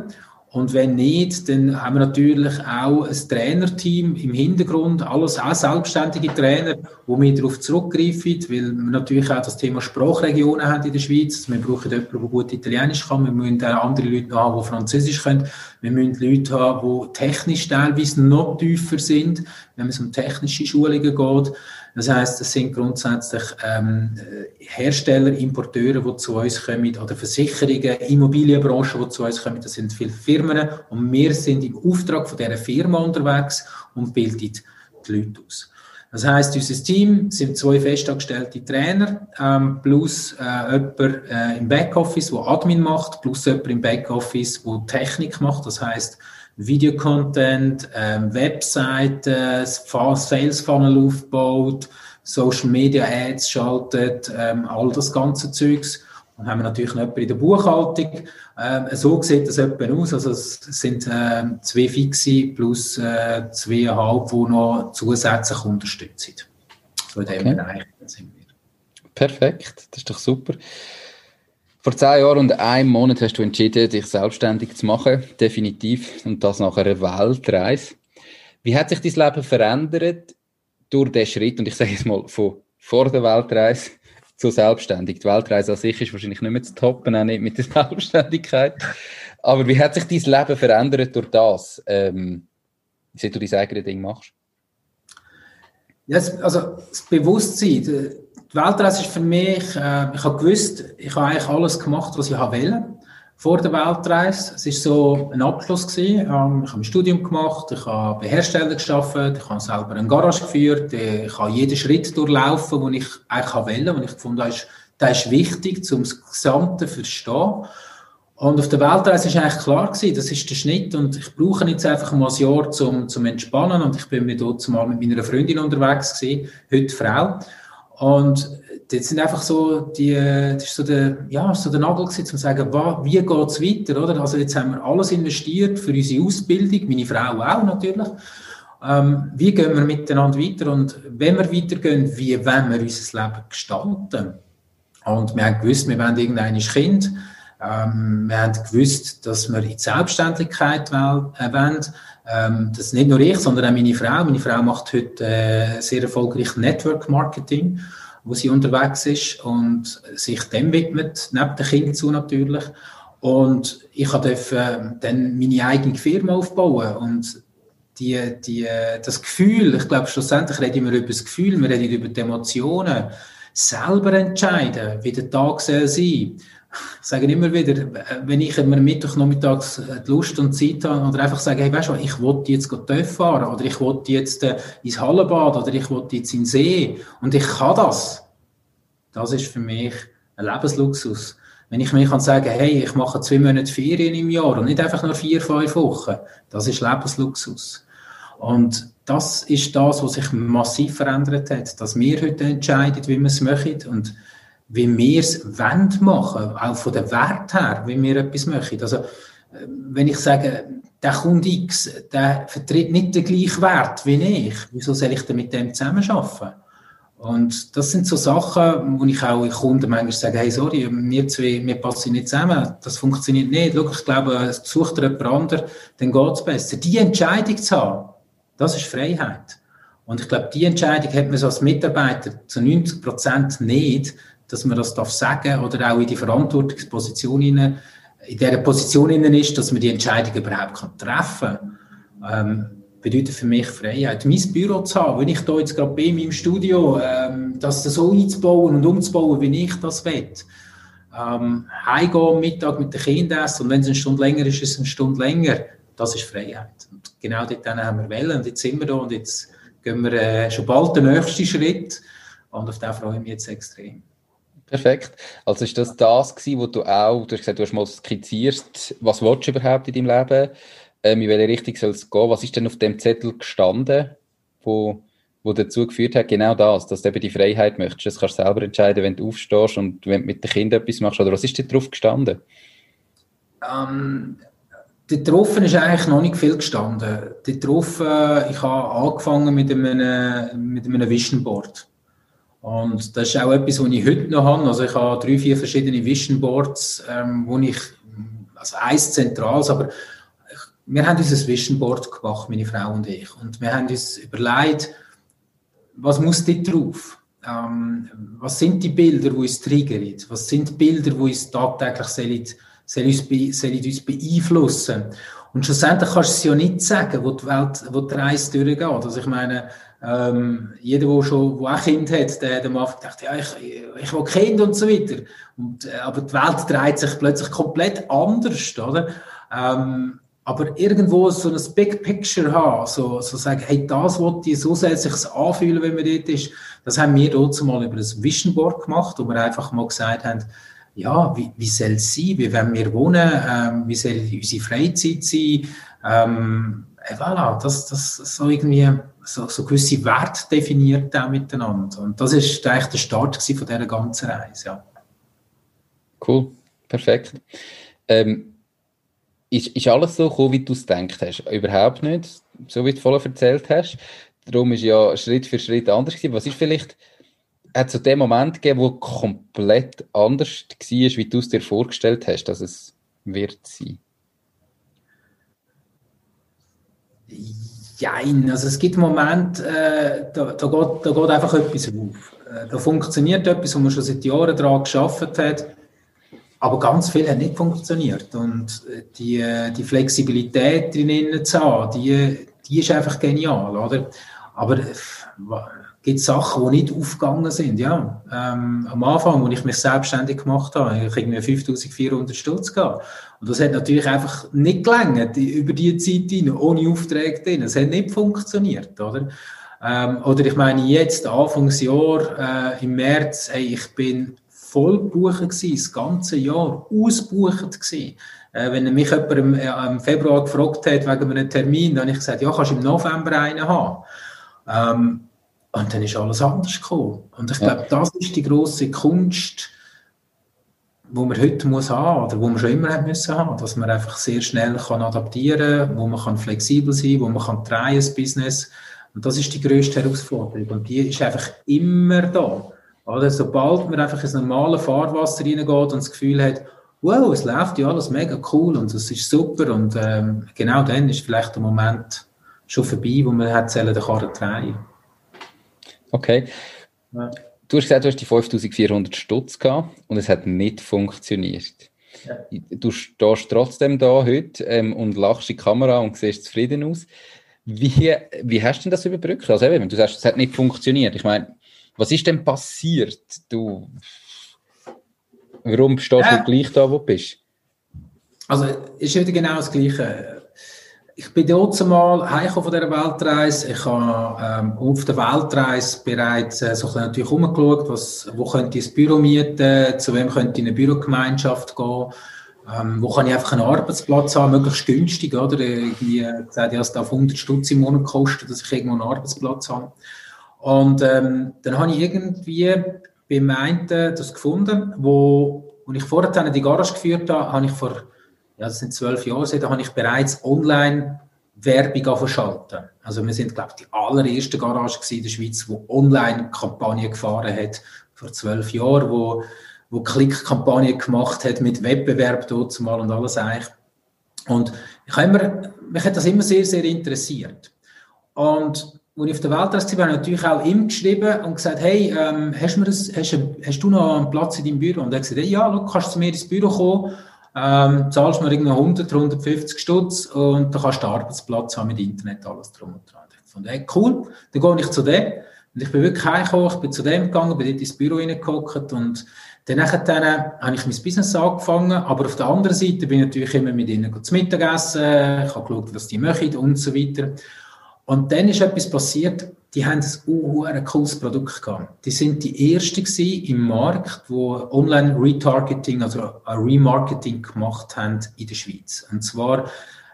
Speaker 1: Und wenn nicht, dann haben wir natürlich auch ein Trainerteam im Hintergrund, alles auch selbstständige Trainer, wo wir darauf zurückgreifen, weil wir natürlich auch das Thema Sprachregionen haben in der Schweiz. Wir brauchen jemanden, der gut Italienisch kann. Wir müssen auch andere Leute haben, die Französisch können. Wir müssen Leute haben, die technisch teilweise noch tiefer sind, wenn es um technische Schulungen geht. Das heißt, es sind grundsätzlich ähm, Hersteller, Importeure, die zu uns kommen, oder Versicherungen, Immobilienbranche, die zu uns kommen. Das sind viele Firmen und wir sind im Auftrag von dieser Firma unterwegs und bilden die Leute aus. Das heißt, unser Team sind zwei festangestellte Trainer, ähm, plus äh, jemand äh, im Backoffice, der Admin macht, plus jemand im Backoffice, der Technik macht. Das heißt, Videocontent, ähm, Webseiten, Sales Funnel aufbaut, Social Media Ads schaltet, ähm, all das ganze Zeugs. Und haben wir natürlich noch jemanden in der Buchhaltung. Ähm, so sieht das etwa aus. Also es sind ähm, zwei Fixe plus äh, zweieinhalb, die noch zusätzlich unterstützen. So in dem okay. Bereich sind wir.
Speaker 2: Perfekt, das ist doch super. Vor zehn Jahren und einem Monat hast du entschieden, dich selbstständig zu machen, definitiv, und das nach einer Weltreise. Wie hat sich dein Leben verändert durch diesen Schritt? Und ich sage jetzt mal von vor der Weltreise zu selbstständig. Die Weltreise an sich ist wahrscheinlich nicht mehr zu toppen, auch nicht mit der Selbstständigkeit. Aber wie hat sich dein Leben verändert durch das, ähm, seit du dein eigenes Ding machst?
Speaker 1: Ja, also das Bewusstsein, die Weltreise ist für mich, äh, ich habe gewusst, ich habe eigentlich alles gemacht, was ich wollte vor der Weltreise. Es war so ein Abschluss gewesen. Ähm, ich habe ein Studium gemacht, ich habe bei Herstellern gearbeitet, ich habe selber eine Garage geführt, ich habe jeden Schritt durchlaufen, den ich eigentlich wollte, und ich fand, das ist, das ist wichtig, um das Gesamte zu verstehen. Und auf der Weltreise war eigentlich klar gewesen, das ist der Schnitt und ich brauche jetzt einfach mal ein Jahr zum, zum Entspannen und ich bin mir dort mal mit meiner Freundin unterwegs gewesen, heute Frau. Und das sind einfach so die, das ist so der, ja, so der Nagel gewesen, zu sagen, wie geht es weiter, oder? Also jetzt haben wir alles investiert für unsere Ausbildung, meine Frau auch natürlich. Ähm, wie gehen wir miteinander weiter und wenn wir weitergehen, wie wollen wir unser Leben gestalten? Und wir haben gewusst, wir wollen irgendein Kind. Ähm, wir haben gewusst, dass wir in die Selbstständigkeit wollen. Ähm, das nicht nur ich, sondern auch meine Frau. Meine Frau macht heute äh, sehr erfolgreich Network Marketing, wo sie unterwegs ist und sich dem widmet, neben den Kindern zu natürlich. Und ich durfte äh, dann meine eigene Firma aufbauen und die, die, das Gefühl, ich glaube, schlussendlich reden wir über das Gefühl, wir reden über die Emotionen, selber entscheiden, wie der Tag soll sein ich sage immer wieder, wenn ich immer Mittwochnachmittags äh, die Lust und Zeit habe oder einfach sage, hey, weißt du, ich wollte jetzt TÜV fahren oder ich wollte jetzt äh, ins Hallenbad oder ich wollte jetzt in den See und ich kann das. Das ist für mich ein Lebensluxus. Wenn ich mir kann sagen, hey, ich mache zwei Monate Ferien im Jahr und nicht einfach nur vier, fünf Wochen, das ist Lebensluxus. Und das ist das, was sich massiv verändert hat, dass wir heute entscheiden, wie wir es möchten und wie wir es machen auch von den Wert her, wie wir etwas möchten. Also, äh, wenn ich sage, der Kunde X, der vertritt nicht den gleichen Wert wie ich, wieso soll ich denn mit dem zusammenarbeiten? Und das sind so Sachen, wo ich auch Kunden manchmal sage, hey, sorry, wir zwei, wir passen nicht zusammen, das funktioniert nicht. Schau, ich glaube, sucht er jemand anderen, dann geht es besser. Die Entscheidung zu haben, das ist Freiheit. Und ich glaube, die Entscheidung hat man so als Mitarbeiter zu 90 Prozent nicht, dass man das darf sagen oder auch in die Verantwortungsposition in, der Position ist, dass man die Entscheidung überhaupt kann treffen kann. Ähm, bedeutet für mich Freiheit. Mein Büro zu haben, wenn ich da jetzt gerade bin, in meinem Studio, ähm, das so einzubauen und umzubauen, wie ich das will. Ähm, heimgehen, Mittag mit den Kindern essen und wenn es eine Stunde länger ist, ist es eine Stunde länger. Das ist Freiheit. Und genau dort haben wir Wellen und jetzt sind wir da und jetzt gehen wir äh, schon bald den nächsten Schritt und auf den freue ich mich jetzt extrem.
Speaker 2: Perfekt. Also ist das das gewesen, wo du auch, du hast gesagt, du hast mal skizziert, was du überhaupt in deinem Leben? ähm, in welche Richtung soll es gehen? Was ist denn auf dem Zettel gestanden, wo, wo dazu geführt hat, genau das, dass du eben die Freiheit möchtest. Das kannst du selber entscheiden, wenn du aufstehst und wenn du mit den Kindern etwas machst. Oder was ist da drauf gestanden?
Speaker 1: Ähm, Darauf ist eigentlich noch nicht viel gestanden. Darauf, äh, ich habe angefangen mit einem, mit einem Vision Board. Und das ist auch etwas, was ich heute noch habe. Also ich habe drei, vier verschiedene Vision Boards, ähm, wo ich, also eins zentrales, aber ich, wir haben dieses Vision Board gemacht, meine Frau und ich. Und wir haben uns überlegt, was muss dort drauf? Ähm, was sind die Bilder, die uns triggern? Was sind die Bilder, die uns tagtäglich sollen soll uns, be, soll uns beeinflussen. Und schlussendlich kannst du es ja nicht sagen, wo die Welt, wo die Reise durchgeht. Also ich meine, ähm, jeder, der schon, wo auch Kind hat, der hat am Anfang gedacht, ja, ich, ich will Kind und so weiter. Und, äh, aber die Welt dreht sich plötzlich komplett anders, oder? Ähm, aber irgendwo so ein Big Picture haben, so, so sagen, hey, das wollte ich, so soll sich anfühlen, wenn man dort ist. Das haben wir dort mal über ein Vision Board gemacht, wo wir einfach mal gesagt haben, ja, wie, wie soll es sein, wie wollen wir wohnen, ähm, wie soll unsere Freizeit sein, ähm, et voilà, das, das so irgendwie so, so gewisse Werte definiert auch miteinander. Und das ist eigentlich der Start von dieser ganzen Reise, ja.
Speaker 2: Cool, perfekt. Ähm, ist, ist alles so cool, wie du es gedacht hast? Überhaupt nicht, so wie du vorher erzählt hast. Darum ist ja Schritt für Schritt anders gewesen. Was ist vielleicht hat es so den Moment gegeben, wo komplett anders war, wie du es dir vorgestellt hast, dass es wird sein?
Speaker 1: Nein, also es gibt Momente, äh, da, da, geht, da geht einfach etwas auf. Äh, da funktioniert etwas, wo man schon seit Jahren daran geschafft hat, aber ganz viel hat nicht funktioniert. Und äh, die, äh, die Flexibilität drinnen zu haben, die, die ist einfach genial, oder? Aber gibt Sachen, die nicht aufgegangen sind. Ja, ähm, am Anfang, als ich mich selbstständig gemacht habe, ich irgendwie 5400 Stutz gehabt. Und das hat natürlich einfach nicht gelangt über die Zeit hin, ohne Aufträge drin. Es hat nicht funktioniert, oder? Ähm, oder ich meine, jetzt, Anfangsjahr, äh, im März, hey, ich bin voll gebucht gewesen, das ganze Jahr, ausgebucht gewesen. Äh, wenn mich jemand im, äh, im, Februar gefragt hat, wegen einem Termin, dann habe ich gesagt, ja, kannst du im November einen haben. Ähm, und dann ist alles anders gekommen. Und ich glaube, das ist die große Kunst, wo man heute muss haben oder wo man schon immer haben müssen haben, dass man einfach sehr schnell kann adaptieren, wo man kann flexibel sein, wo man kann drehen das Business. Und das ist die größte Herausforderung. Und die ist einfach immer da. Oder sobald man einfach ins normale Fahrwasser reingeht und das Gefühl hat, wow, es läuft ja alles mega cool und es ist super und ähm, genau dann ist vielleicht der Moment schon vorbei, wo man hat den Karren drehen
Speaker 2: Okay. Ja. Du hast gesagt, du hast die 5400 Stutz gehabt und es hat nicht funktioniert. Ja. Du stehst trotzdem da heute ähm, und lachst in die Kamera und siehst zufrieden aus. Wie, wie hast du denn das überbrückt? Also eben, du sagst, es hat nicht funktioniert. Ich meine, was ist denn passiert? Du, warum stehst ja. du gleich da, wo du bist?
Speaker 1: Also, ist wieder genau das Gleiche ich bin dort mal von dieser Weltreise. Ich habe ähm, auf der Weltreise bereits äh, so ein natürlich umgeschaut, was, wo könnte ich ein Büro mieten, zu wem könnte ich in eine Bürogemeinschaft gehen, ähm, wo kann ich einfach einen Arbeitsplatz haben, möglichst günstig, oder? Irgendwie äh, gesagt, ja, es darf 100 Stutz im Monat kosten, dass ich irgendwo einen Arbeitsplatz habe. Und ähm, dann habe ich irgendwie beim einen das gefunden, wo, wo ich vorher die Garage geführt habe, habe ich vor ja, das sind zwölf Jahre, da habe ich bereits online Werbung verschalten. Also wir sind, glaube ich, die allererste Garage in der Schweiz, die Online-Kampagnen gefahren hat, vor zwölf Jahren, wo, wo Klick-Kampagnen gemacht hat mit Wettbewerb dort mal und alles eigentlich. Und ich habe immer, mich hat das immer sehr, sehr interessiert. Und als ich auf der Weltreise war, habe ich natürlich auch ihm geschrieben und gesagt, hey, ähm, hast, du das, hast, hast, du noch einen Platz in deinem Büro? Und er hat gesagt, ja, look, kannst du zu mir ins Büro kommen ähm, zahlst mir irgendwie 100, 150 Stutz und dann kannst du Arbeitsplatz haben mit Internet, alles drum und dran. Ich fand, hey, cool, dann gehe ich zu dem. Und ich bin wirklich heimgekommen, ich bin zu dem gegangen, bin dort ins Büro reingeguckt und dann, dann habe ich mein Business angefangen, aber auf der anderen Seite bin ich natürlich immer mit ihnen zu Mittagessen, ich habe geschaut, was die machen und so weiter. Und dann ist etwas passiert, die haben ein cooles Produkt gehabt. Die sind die ersten im Markt, wo Online Retargeting, also ein Remarketing gemacht haben in der Schweiz. Und zwar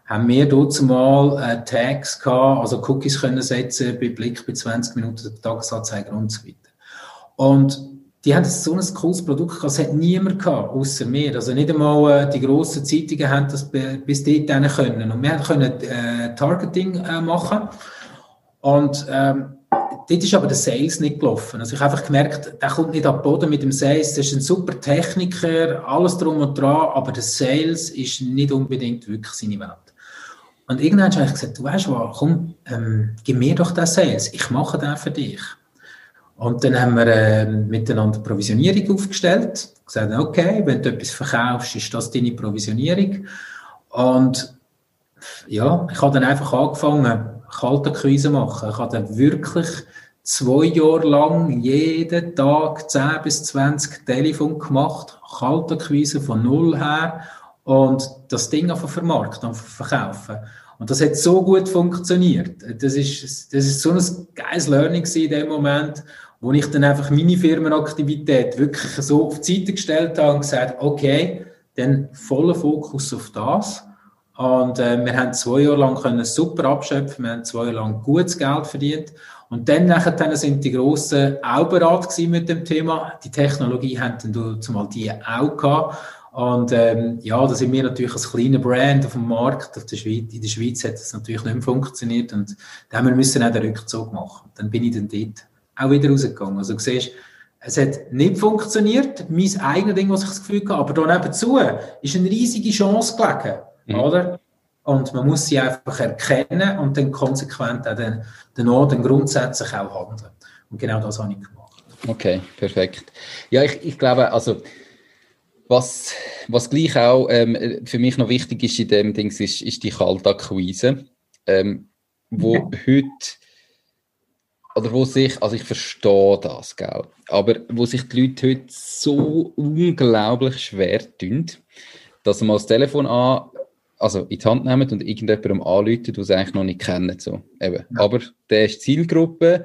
Speaker 1: haben wir dort mal äh, Tags gehabt, also Cookies können setzen, bei Blick bei 20 Minuten Tagesanzeiger und so weiter. Und die haben so ein cooles Produkt gehabt, das hat niemand gehabt, außer mir. Also nicht einmal äh, die grossen Zeitungen haben das bis dort können. Und wir können äh, Targeting äh, machen. Und ähm, dort ist aber der Sales nicht gelaufen. Also ich habe einfach gemerkt, der kommt nicht ab Boden mit dem Sales. Das ist ein super Techniker, alles drum und dran, aber der Sales ist nicht unbedingt wirklich seine Welt. Und irgendwann habe ich gesagt, du weißt was, komm, ähm, gib mir doch den Sales, ich mache den für dich. Und dann haben wir äh, miteinander Provisionierung aufgestellt, gesagt, okay, wenn du etwas verkaufst, ist das deine Provisionierung. Und ja, ich habe dann einfach angefangen, Kaltakquise machen. Ich habe dann wirklich zwei Jahre lang jeden Tag 10 bis 20 Telefon gemacht, Kaltakquise von null her und das Ding auf vermarkten und verkaufen. Und das hat so gut funktioniert. Das ist, das ist so ein geiles Learning in dem Moment, wo ich dann einfach meine Firmenaktivität wirklich so auf die Seite gestellt habe und gesagt, okay, dann voller Fokus auf das. Und äh, wir haben zwei Jahre lang können super abschöpfen, wir haben zwei Jahre lang gutes Geld verdient. Und dann nachher sind die grossen auch bereit mit dem Thema. Die Technologie haben dann zumal die auch gehabt. Und ähm, ja, da sind wir natürlich als kleiner Brand auf dem Markt, auf der Schweiz, in der Schweiz hat das natürlich nicht mehr funktioniert und da haben wir müssen auch den Rückzug machen. Dann bin ich dann dort auch wieder rausgegangen. Also du siehst, es hat nicht funktioniert, mein eigenes Ding, was ich das Gefühl hatte, aber da nebenzu ist eine riesige Chance gelegen, mhm. oder? Und man muss sie einfach erkennen und dann konsequent auch dann, dann, dann grundsätzlich auch handeln. Und genau das habe ich gemacht.
Speaker 2: Okay, perfekt. Ja, ich, ich glaube, also was, was gleich auch ähm, für mich noch wichtig ist in dem Ding, ist, ist die Kaltakquise, ähm, wo ja. heute oder wo sich, also ich verstehe das, gell, aber wo sich die Leute heute so unglaublich schwer tun, dass mal das Telefon an, also in die Hand nehmen und irgendjemandem anrufen, den sie eigentlich noch nicht kennen. So. Eben. Ja. Aber der ist Zielgruppe,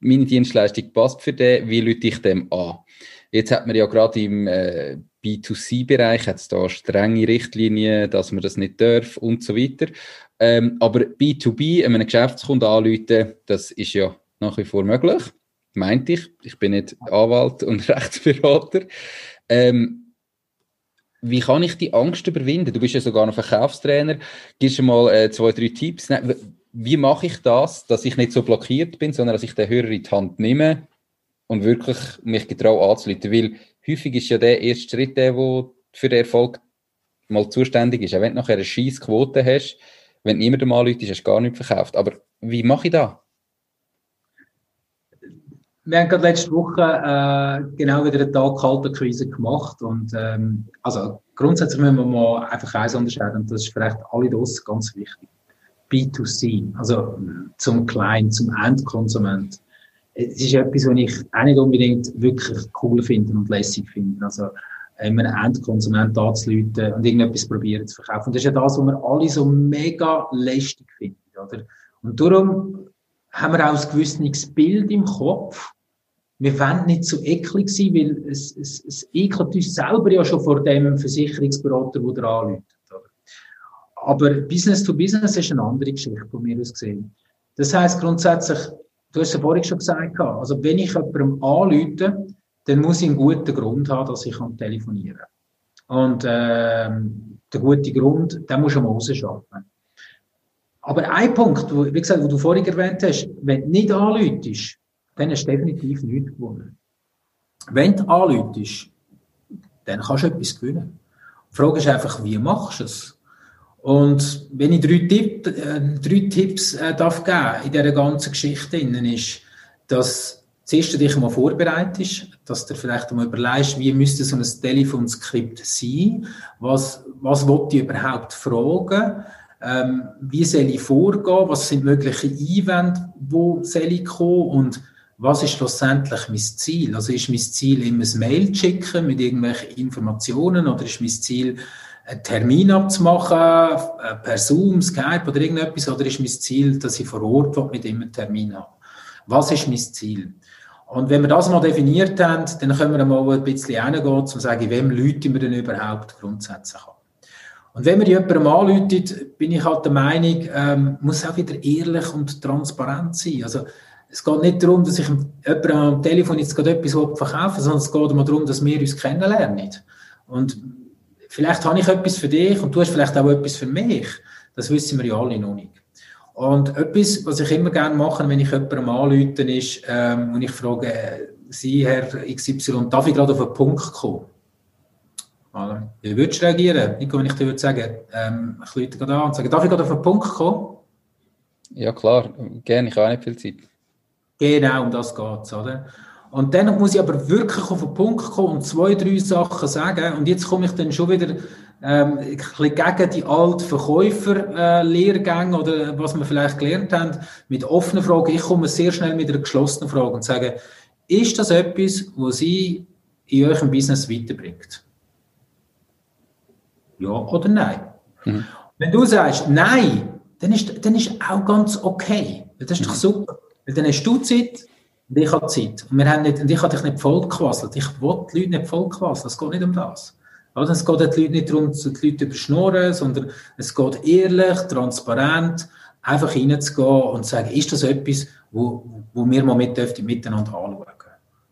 Speaker 2: meine Dienstleistung passt für den, wie lüte ich dem an? Jetzt hat man ja gerade im äh, B2C-Bereich hat es da strenge Richtlinien, dass man das nicht darf und so weiter. Ähm, aber B2B, einem Geschäftskunden anrufen, das ist ja nach wie vor möglich, meinte ich. Ich bin nicht Anwalt und Rechtsberater. Ähm, wie kann ich die Angst überwinden? Du bist ja sogar noch Verkaufstrainer. Gibst du mal äh, zwei, drei Tipps? Wie mache ich das, dass ich nicht so blockiert bin, sondern dass ich den Hörer in die Hand nehme und wirklich mich getraue anzuleiten? Weil häufig ist ja der erste Schritt der, der für den Erfolg mal zuständig ist. Auch wenn du nachher eine scheiß Quote hast, wenn niemand mal Leute ist, hast du gar nicht verkauft. Aber wie mache ich das?
Speaker 1: Wir haben gerade letzte Woche äh, genau wieder einen Tag Kalterquise gemacht und ähm, also grundsätzlich müssen wir mal einfach eins unterscheiden und das ist vielleicht alle das ganz wichtig. B2C, also zum Client, zum Endkonsument es ist etwas, was ich auch nicht unbedingt wirklich cool finde und lässig finde. Also, einen Endkonsument anzuleuten und irgendetwas probieren zu verkaufen. Und das ist ja das, was wir alle so mega lästig finden, oder? Und darum haben wir auch ein gewisses Bild im Kopf. Wir wollen nicht so eklig sein, weil es, es, es ekelt uns selber ja schon vor dem Versicherungsberater, der da anläutet. Aber Business to Business ist eine andere Geschichte, von mir aus gesehen. Das heißt grundsätzlich, Du hast es vorhin schon gesagt, also wenn ich jemandem anrufe, dann muss ich einen guten Grund haben, dass ich telefonieren kann. Und ähm, der gute Grund, den muss ich mal rausschaffen. Aber ein Punkt, wo, wie gesagt, wo du vorhin erwähnt hast, wenn du nicht anrufst, dann hast du definitiv nichts gewonnen. Wenn du anrufst, dann kannst du etwas gewinnen. Die Frage ist einfach, wie machst du es? Und wenn ich drei, Tipp, äh, drei Tipps äh, darf geben in dieser ganzen Geschichte, ist, dass zuerst dich mal vorbereitest, dass du vielleicht mal überlegst, wie müsste so ein Telefonskript sein, was, was wollte ich überhaupt fragen, ähm, wie soll ich vorgehen, was sind mögliche Einwände, wo soll ich kommen und was ist schlussendlich mein Ziel? Also ist mein Ziel immer ein Mail zu schicken mit irgendwelchen Informationen oder ist mein Ziel, einen Termin abzumachen, äh, per Zoom, Skype oder irgendetwas, oder ist mein Ziel, dass ich vor Ort mit ihm einen Termin habe? Was ist mein Ziel? Und wenn wir das mal definiert haben, dann können wir mal ein bisschen reingehen, um zu sagen, wem Leute wir denn überhaupt grundsätzlich haben. Und wenn man jemandem anläutet, bin ich halt der Meinung, ähm, muss auch wieder ehrlich und transparent sein. Also, es geht nicht darum, dass ich jemandem am Telefon jetzt gerade etwas verkaufe, sondern es geht immer darum, dass wir uns kennenlernen. Und vielleicht habe ich etwas für dich und du hast vielleicht auch etwas für mich. Das wissen wir ja alle noch nicht. Und etwas, was ich immer gerne mache, wenn ich jemandem anrufe, ist, ähm, und ich frage, äh, Sie, Herr XY, darf ich gerade auf einen Punkt kommen? Voilà. Wie würdest du reagieren, Nico, wenn ich dir würde sagen, ähm, ich rufe gerade an und sage, darf ich gerade auf einen Punkt kommen?
Speaker 2: Ja, klar, gerne, ich habe auch nicht viel Zeit.
Speaker 1: Genau, um das geht es? Und dann muss ich aber wirklich auf den Punkt kommen und zwei, drei Sachen sagen. Und jetzt komme ich dann schon wieder ähm, ein bisschen gegen die alten Verkäufer-Lehrgänge äh, oder was wir vielleicht gelernt haben, mit offenen Fragen. Ich komme sehr schnell mit einer geschlossenen Frage und sage, ist das etwas, was Sie in eurem Business weiterbringt? Ja oder nein? Mhm. Wenn du sagst nein, dann ist, dann ist auch ganz okay. Das ist doch super. Weil dann hast du Zeit und ich habe Zeit. Und, wir haben nicht, und ich habe dich nicht vollgequasselt. Ich will die Leute nicht vollquasseln. Es geht nicht um das. Also es geht den Leuten nicht darum, die Leute überschnurren, sondern es geht ehrlich, transparent, einfach reinzugehen und zu sagen, ist das etwas, wo, wo wir mal mit dürfen, miteinander anschauen.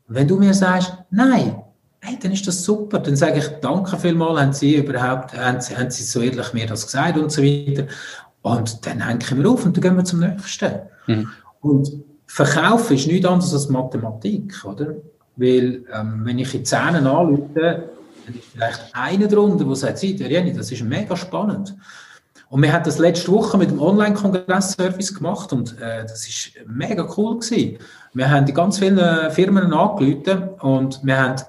Speaker 1: Und wenn du mir sagst, nein, hey, dann ist das super. Dann sage ich, danke vielmals, haben Sie überhaupt, haben Sie, haben Sie so ehrlich mir das gesagt und so weiter. Und dann hängen wir auf und dann gehen wir zum nächsten. Mhm. Und Verkaufen ist nichts anderes als Mathematik, oder? Weil, ähm, wenn ich in Zähnen anrufe, dann ist vielleicht einer drunter, der sagt, Sie, Jenny, das ist mega spannend. Und wir haben das letzte Woche mit dem Online-Kongress-Service gemacht und äh, das ist mega cool gewesen. Wir haben die ganz vielen Firmen angerufen und wir haben,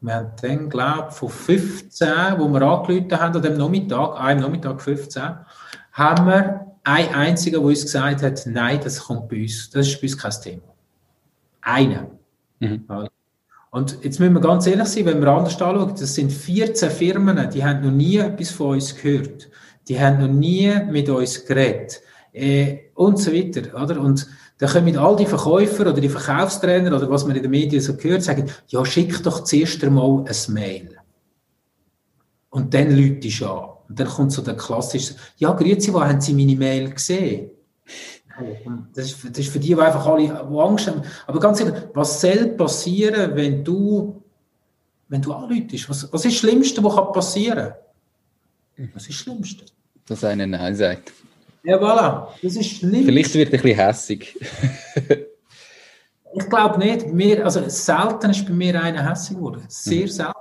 Speaker 1: wir haben dann, glaube ich, von 15, wo wir angerufen haben an dem Nachmittag, einem Nachmittag 15, haben wir ein einziger, der uns gesagt hat, nein, das kommt bei uns, das ist bei uns kein Thema. Einer. Mhm. Und jetzt müssen wir ganz ehrlich sein, wenn wir anders anschauen, das sind 14 Firmen, die haben noch nie etwas von uns gehört. Die haben noch nie mit uns geredet. Äh, und so weiter, oder? Und da kommen all die Verkäufer oder die Verkaufstrainer oder was man in den Medien so gehört, sagen, ja, schick doch zuerst einmal ein Mail. Und dann du an. Und dann kommt so der klassische, ja, grüezi, wo haben Sie meine Mail gesehen? Das ist, das ist für die, die einfach alle die Angst haben. Aber ganz ehrlich, was soll passieren, wenn du, wenn du anläutest? Was, was ist das Schlimmste, was passieren kann? Was ist das Schlimmste?
Speaker 2: Dass einer Nein sagt.
Speaker 1: Ja, voilà. Das ist schlimm.
Speaker 2: Vielleicht wird er ein bisschen hässig.
Speaker 1: ich glaube nicht. Mir, also selten ist bei mir einer hässig geworden. Sehr mhm. selten.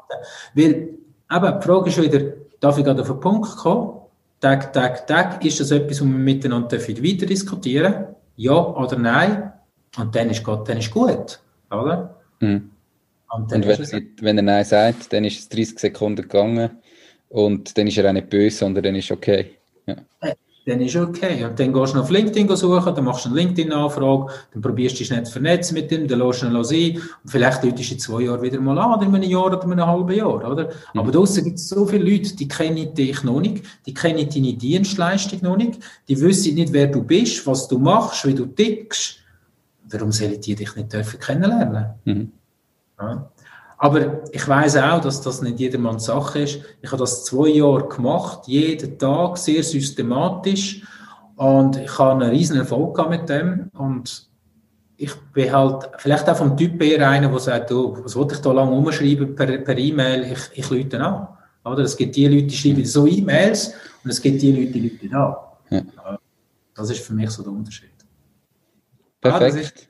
Speaker 1: Weil, aber die Frage ist wieder, darf ich gerade auf den Punkt kommen? Tag, Tag, Tag, ist das etwas, wo wir miteinander weiter diskutieren Ja oder nein? Und dann ist, Gott, dann ist gut. Oder?
Speaker 2: Mhm. Und, und wenn, wenn, er Nein sagt, dann ist es 30 Sekunden gegangen und dann ist er auch nicht böse, sondern dann ist okay. Ja.
Speaker 1: Dann ist okay. Und dann gehst du auf LinkedIn suchen, dann machst du eine LinkedIn-Anfrage, dann probierst du dich nicht zu vernetzen mit ihm, dann lässt du ihn sein und vielleicht läutest du in zwei Jahren wieder mal an, in einem Jahr oder in einem halben Jahr, oder? Mhm. Aber draussen gibt es so viele Leute, die kennen dich noch nicht, die kennen deine Dienstleistung noch nicht, die wissen nicht, wer du bist, was du machst, wie du tickst. Warum sollen die dich nicht dürfen kennenlernen? Mhm. Ja. Aber ich weiß auch, dass das nicht jedermanns Sache ist. Ich habe das zwei Jahre gemacht, jeden Tag, sehr systematisch. Und ich habe einen riesen Erfolg gehabt mit dem. Und ich bin halt vielleicht auch vom Typ eher einer, der sagt, du, was wollte ich da lange umschreiben per, per E-Mail? Ich, ich lüte an. Oder? Es gibt die Leute, die schreiben so E-Mails und es gibt die Leute, die lüten an. Ja. Das ist für mich so der Unterschied.
Speaker 2: Perfekt. Ah, ist,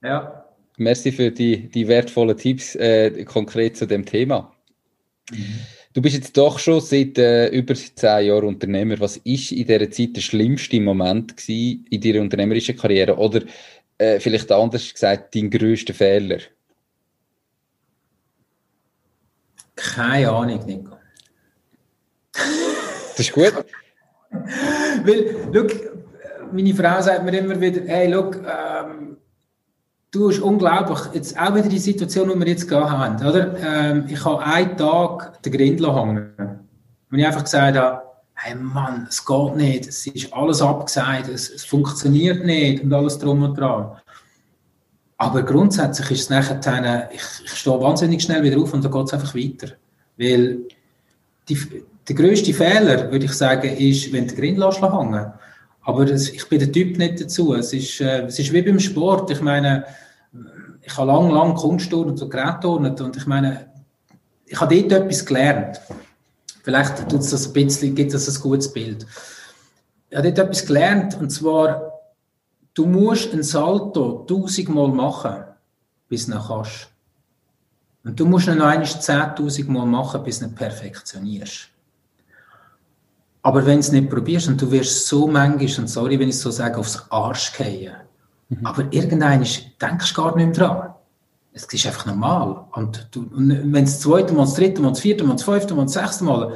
Speaker 1: ja.
Speaker 2: Merci für die, die wertvollen Tipps äh, konkret zu dem Thema. Mhm. Du bist jetzt doch schon seit äh, über zehn Jahren Unternehmer. Was ist in dieser Zeit der schlimmste Moment gewesen in deiner unternehmerischen Karriere? Oder äh, vielleicht anders gesagt, dein größter Fehler?
Speaker 1: Keine Ahnung, Nico.
Speaker 2: Das ist gut.
Speaker 1: Weil, look, meine Frau sagt mir immer wieder, hey, look, ähm, Du hast unglaublich, jetzt auch wieder die Situation, die wir jetzt gehabt haben, oder? Ähm, ich habe einen Tag den Grindel hängen. Und ich einfach gesagt habe, hey Mann, es geht nicht, es ist alles abgesagt, es, es funktioniert nicht und alles drum und dran. Aber grundsätzlich ist es nachher, ich, ich stehe wahnsinnig schnell wieder auf und dann geht es einfach weiter. Weil die, der grösste Fehler, würde ich sagen, ist, wenn der Grind hängen Aber das, ich bin der Typ nicht dazu. Es ist, äh, es ist wie beim Sport. Ich meine, ich habe lange, lange Kunstturnen und Gerätturnen und ich meine, ich habe dort etwas gelernt. Vielleicht tut es das ein bisschen, gibt es ein gutes Bild. Ich habe dort etwas gelernt und zwar, du musst ein Salto tausendmal machen, bis du ihn kannst. Und du musst ihn noch einmal zehntausendmal machen, bis du ihn perfektionierst. Aber wenn du es nicht probierst und du wirst so manchmal, und sorry, wenn ich es so sage, aufs Arsch gehen, mhm. aber irgendwann denkst du gar nicht mehr dran. Es ist einfach normal. Und, und wenn es das zweite Mal, das dritte Mal, das vierte Mal, das fünfte Mal, das sechste Mal,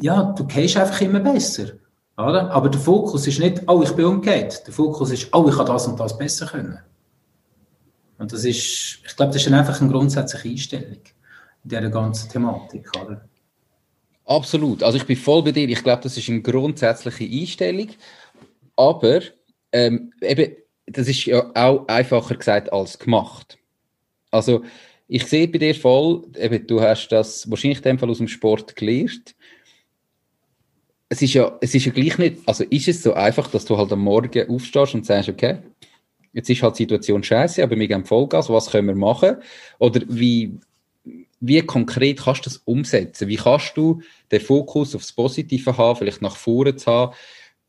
Speaker 1: ja, du gehst einfach immer besser. Oder? Aber der Fokus ist nicht, oh, ich bin umgekehrt. Der Fokus ist, oh, ich kann das und das besser können. Und das ist, ich glaube, das ist einfach eine grundsätzliche Einstellung in dieser ganzen Thematik. Oder?
Speaker 2: Absolut. Also ich bin voll bei dir. Ich glaube, das ist eine grundsätzliche Einstellung. Aber ähm, eben, das ist ja auch einfacher gesagt als gemacht. Also ich sehe bei dir voll, eben, du hast das wahrscheinlich in dem Fall aus dem Sport gelernt. Es ist ja, es ist ja gleich nicht, also ist es so einfach, dass du halt am Morgen aufstehst und sagst, okay, jetzt ist halt die Situation scheiße, aber wir geben Vollgas, was können wir machen? Oder wie, wie konkret kannst du das umsetzen? Wie kannst du den Fokus aufs Positive haben, vielleicht nach vorne zu haben,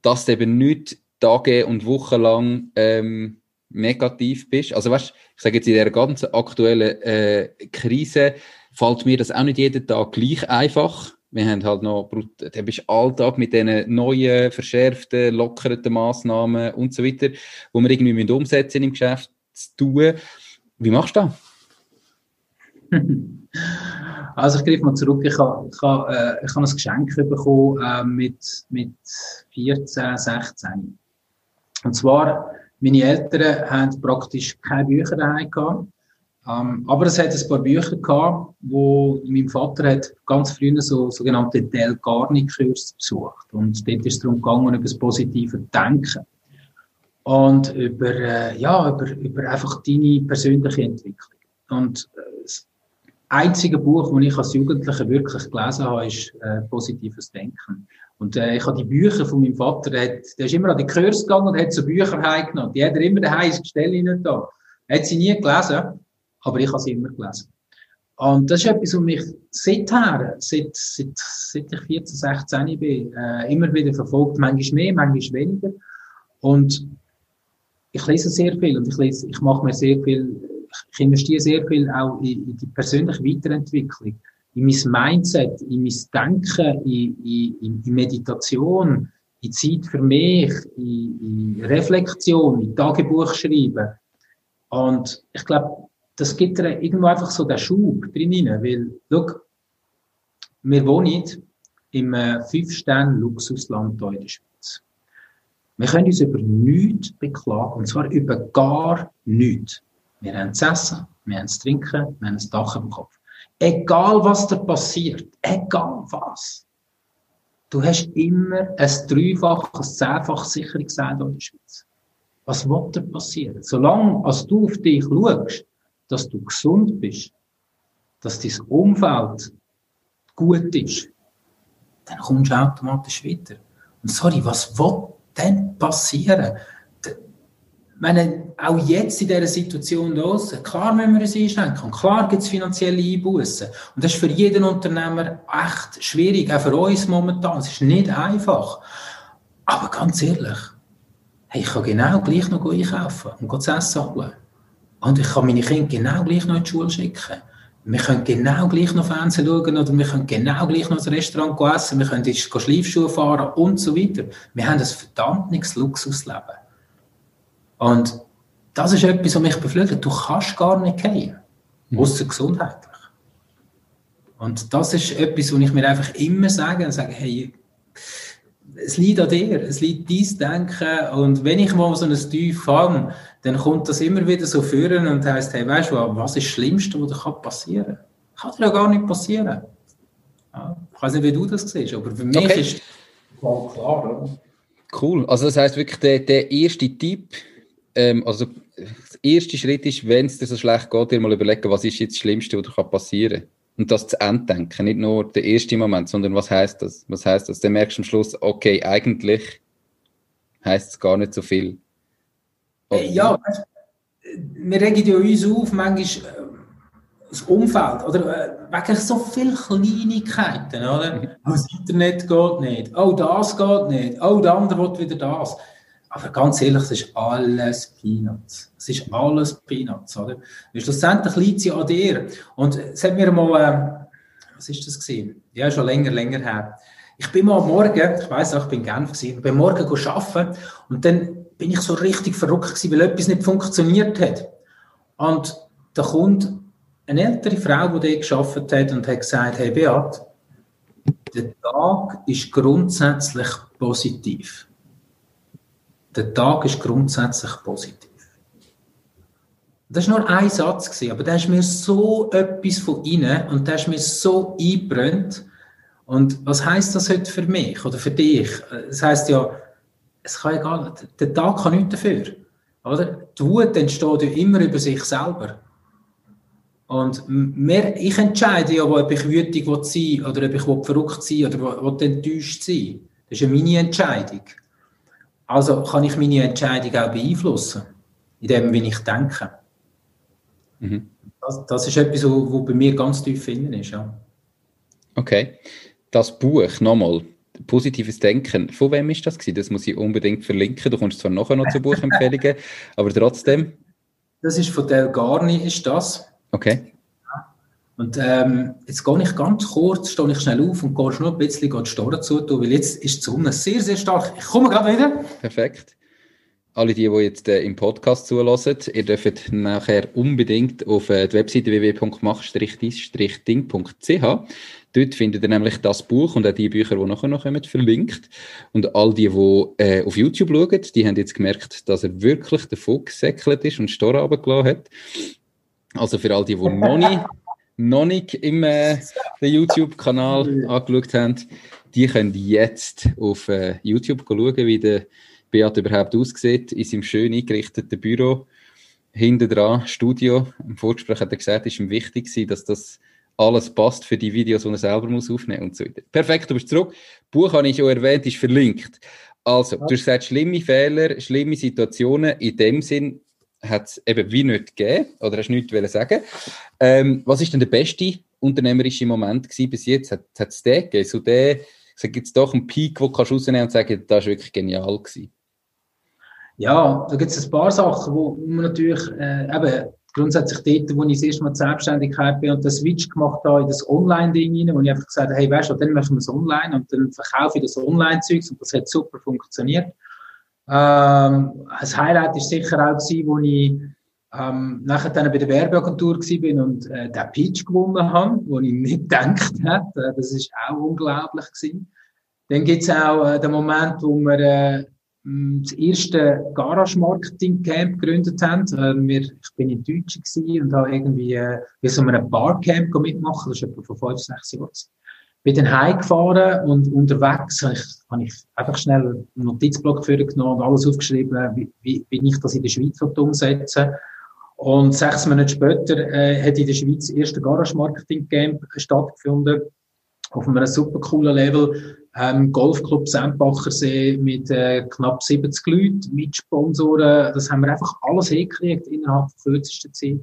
Speaker 2: dass du eben nicht Tage und Wochen lang ähm, negativ bist? Also weißt, ich sage jetzt in der ganzen aktuellen äh, Krise fällt mir das auch nicht jeden Tag gleich einfach. Wir haben halt noch, der bist Alltag mit diesen neuen, verschärften, lockerten Massnahmen und so weiter, wo wir irgendwie mit umsetzen im Geschäft zu tun. Wie machst du das?
Speaker 1: Also ich greife mal zurück. Ich habe, ich habe, äh, ich habe ein Geschenk bekommen äh, mit, mit 14, 16. Und zwar, meine Eltern haben praktisch keine Bücher daheim gehabt. Ähm, aber es hat ein paar Bücher gehabt, wo mein Vater hat ganz früh so sogenannte Del Carni-Kurs besucht. Und dort ist es darum gegangen, über das positive Denken. Und über, äh, ja, über, über einfach deine persönliche Entwicklung. Und äh, einzige Buch, das ich als Jugendlicher wirklich gelesen habe, ist äh, Positives Denken. Und äh, ich habe die Bücher von meinem Vater, der, hat, der ist immer an die Kurs gegangen und hat so Bücher heimgenommen. Die hat er immer daheim ins Gestell hinein da. Er hat sie nie gelesen, aber ich habe sie immer gelesen. Und das ist etwas, was mich seither, seit, seit, seit ich 14, 16 bin, äh, immer wieder verfolgt. Manchmal mehr, manchmal weniger. Und ich lese sehr viel und ich lese, ich mache mir sehr viel ich investiere sehr viel auch in, in die persönliche Weiterentwicklung, in mein Mindset, in mein Denken, in, in, in Meditation, in Zeit für mich, in, in Reflexion, in Tagebuch schreiben. Und ich glaube, das gibt dir irgendwo einfach so den Schub drin, weil, schau, wir wohnen im äh, Fünf-Sterne-Luxusland hier in der Schweiz. Wir können uns über nichts beklagen, und zwar über gar nichts. Wir haben zu essen, wir haben zu trinken, wir haben ein Dach im Kopf. Egal was da passiert, egal was. Du hast immer ein dreifach, ein zehnfach Sicherungsseil in der Schweiz. Was wird da passieren? Solange als du auf dich schaust, dass du gesund bist, dass dein Umfeld gut ist, dann kommst du automatisch weiter. Und sorry, was wird denn passieren? Meine, auch jetzt in dieser Situation los, klar müssen wir uns einschränken. Und klar gibt es finanzielle Einbußen. Und das ist für jeden Unternehmer echt schwierig, auch für uns momentan. Es ist nicht einfach. Aber ganz ehrlich, hey, ich kann genau gleich noch einkaufen und das Essen holen. Und ich kann meine Kinder genau gleich noch in die Schule schicken. Wir können genau gleich noch Fernsehen schauen oder wir können genau gleich noch ins Restaurant essen, wir können ins Schleifschuhe fahren und so weiter. Wir haben ein verdammt Luxusleben. Und das ist etwas, was mich beflügelt. Du kannst gar nicht gehen, mhm. außer gesundheitlich. Und das ist etwas, was ich mir einfach immer sage, und sage, hey, es liegt an dir, es liegt dein Denken und wenn ich mal so ein Tief fange, dann kommt das immer wieder so führen und heißt, hey, weißt du, was ist das Schlimmste, was dir passieren kann? Kann dir ja gar nicht passieren. Ja, ich weiß nicht, wie du das siehst, aber für mich okay. ist voll klar, oder?
Speaker 2: Cool. Also das heißt wirklich, der, der erste Tipp, ähm, also der erste Schritt ist, wenn es dir so schlecht geht, dir mal überlegen, was ist jetzt das Schlimmste, was dir passieren kann. Und das zu Enddenken, nicht nur der erste Moment, sondern was heißt das? Was heißt das? Dann merkst du am Schluss, okay, eigentlich heißt es gar nicht so viel.
Speaker 1: Oder? Ja, wir regen ja uns auf, manchmal äh, das Umfeld, oder äh, wegen so vielen Kleinigkeiten, oder? Oh, das Internet geht nicht, oh, das geht nicht, oh, der andere will wieder das. Aber ganz ehrlich, es ist alles Peanuts. Es ist alles Peanuts, oder? Weil schlussendlich liegt sie an dir. Und es mir mal, äh, was ist das gewesen? Ja, schon länger, länger her. Ich bin mal am Morgen, ich weiss auch, ich bin in Genf gewesen, bin morgen arbeiten und dann bin ich so richtig verrückt gewesen, weil etwas nicht funktioniert hat. Und da kommt eine ältere Frau, die dort gearbeitet hat und hat gesagt, hey Beat, der Tag ist grundsätzlich positiv. Der Tag ist grundsätzlich positiv. Das war nur ein Satz, aber da ist mir so etwas von innen und da ist mir so eingebrannt. Und was heißt das heute für mich oder für dich? Das heißt ja, es kann egal, der Tag kann nichts dafür. Oder? Die Wut entsteht ja immer über sich selber. Und mehr, ich entscheide ja, ob ich wütig sein oder ob ich verrückt sein oder ob enttäuscht sein Das ist ja meine Entscheidung. Also kann ich meine Entscheidung auch beeinflussen, in dem, wie ich denke. Mhm. Das, das, ist etwas, was bei mir ganz tief innen ist. Ja.
Speaker 2: Okay. Das Buch, nochmal, positives Denken, von wem ist das gewesen? Das muss ich unbedingt verlinken. Du kommst zwar nachher noch zu Buchempfehlungen, aber trotzdem.
Speaker 1: Das ist von Del Garni, ist das.
Speaker 2: Okay.
Speaker 1: Und ähm, jetzt gehe ich ganz kurz, stehe ich schnell auf und gehe nur ein bisschen die Store zu tun, weil jetzt ist die Sonne sehr, sehr stark. Ich komme gerade wieder.
Speaker 2: Perfekt. Alle die, die jetzt äh, im Podcast zulassen, ihr dürft nachher unbedingt auf äh, die Webseite www.mach-dis-ding.ch Dort findet ihr nämlich das Buch und auch die Bücher, die nachher noch kommen, verlinkt. Und all die, die äh, auf YouTube schauen, die haben jetzt gemerkt, dass er wirklich davon gesäckelt ist und Store runtergelassen hat. Also für all die, die noch nicht, noch nicht im äh, YouTube-Kanal angeschaut haben, die können jetzt auf äh, YouTube schauen, wie der Beat überhaupt aussieht, in seinem schön eingerichteten Büro. Hinten dran, Studio. Im Vorgespräch hat er gesagt, es ist ihm wichtig, dass das alles passt für die Videos, die er selber muss aufnehmen und so weiter. Perfekt, du bist zurück. Buch habe ich schon erwähnt, ist verlinkt. Also, du hast gesagt, schlimme Fehler, schlimme Situationen. In dem Sinn, hat es eben wie nicht gegeben, oder hast nichts sagen ähm, Was ist denn der beste unternehmerische Moment gewesen bis jetzt? Hat, es den gegeben? So der, sag jetzt doch einen Peak, wo du kannst rausnehmen und sagen, das war wirklich genial gewesen?
Speaker 1: Ja, da gibt es ein paar Sachen, wo man natürlich, äh, eben, grundsätzlich dort, wo ich das erste Mal Selbstständigkeit bin und den Switch gemacht habe in das Online-Ding rein, wo ich einfach gesagt habe, hey, weißt du, dann machen wir es online und dann verkaufe ich das Online-Zeugs und das hat super funktioniert. Ähm, ein Highlight ist sicher auch gewesen, wo ich ähm, nachher dann bei der Werbeagentur bin und äh, den Pitch gewonnen habe, wo ich nicht gedacht hätte. Äh, das ist auch unglaublich gewesen. Dann gibt's auch äh, den Moment, wo wir äh, das erste Garage-Marketing-Camp gegründet haben. Äh, wir, ich bin in Deutschland und habe irgendwie äh, wie so einem Barcamp mitmachen. Das ist etwa vor fünf, sechs Jahren bin dann heimgefahren und unterwegs habe ich, habe ich einfach schnell einen Notizblock genommen und alles aufgeschrieben, wie, wie, wie ich das in der Schweiz umsetze. Und sechs Monate später äh, hat in der Schweiz das erste Garage Marketing Camp stattgefunden. Auf einem super coolen Level. Ähm, Golfclub Sempachersee mit äh, knapp 70 Leuten, mit Sponsoren. Das haben wir einfach alles hingekriegt innerhalb der kürzesten Zeit.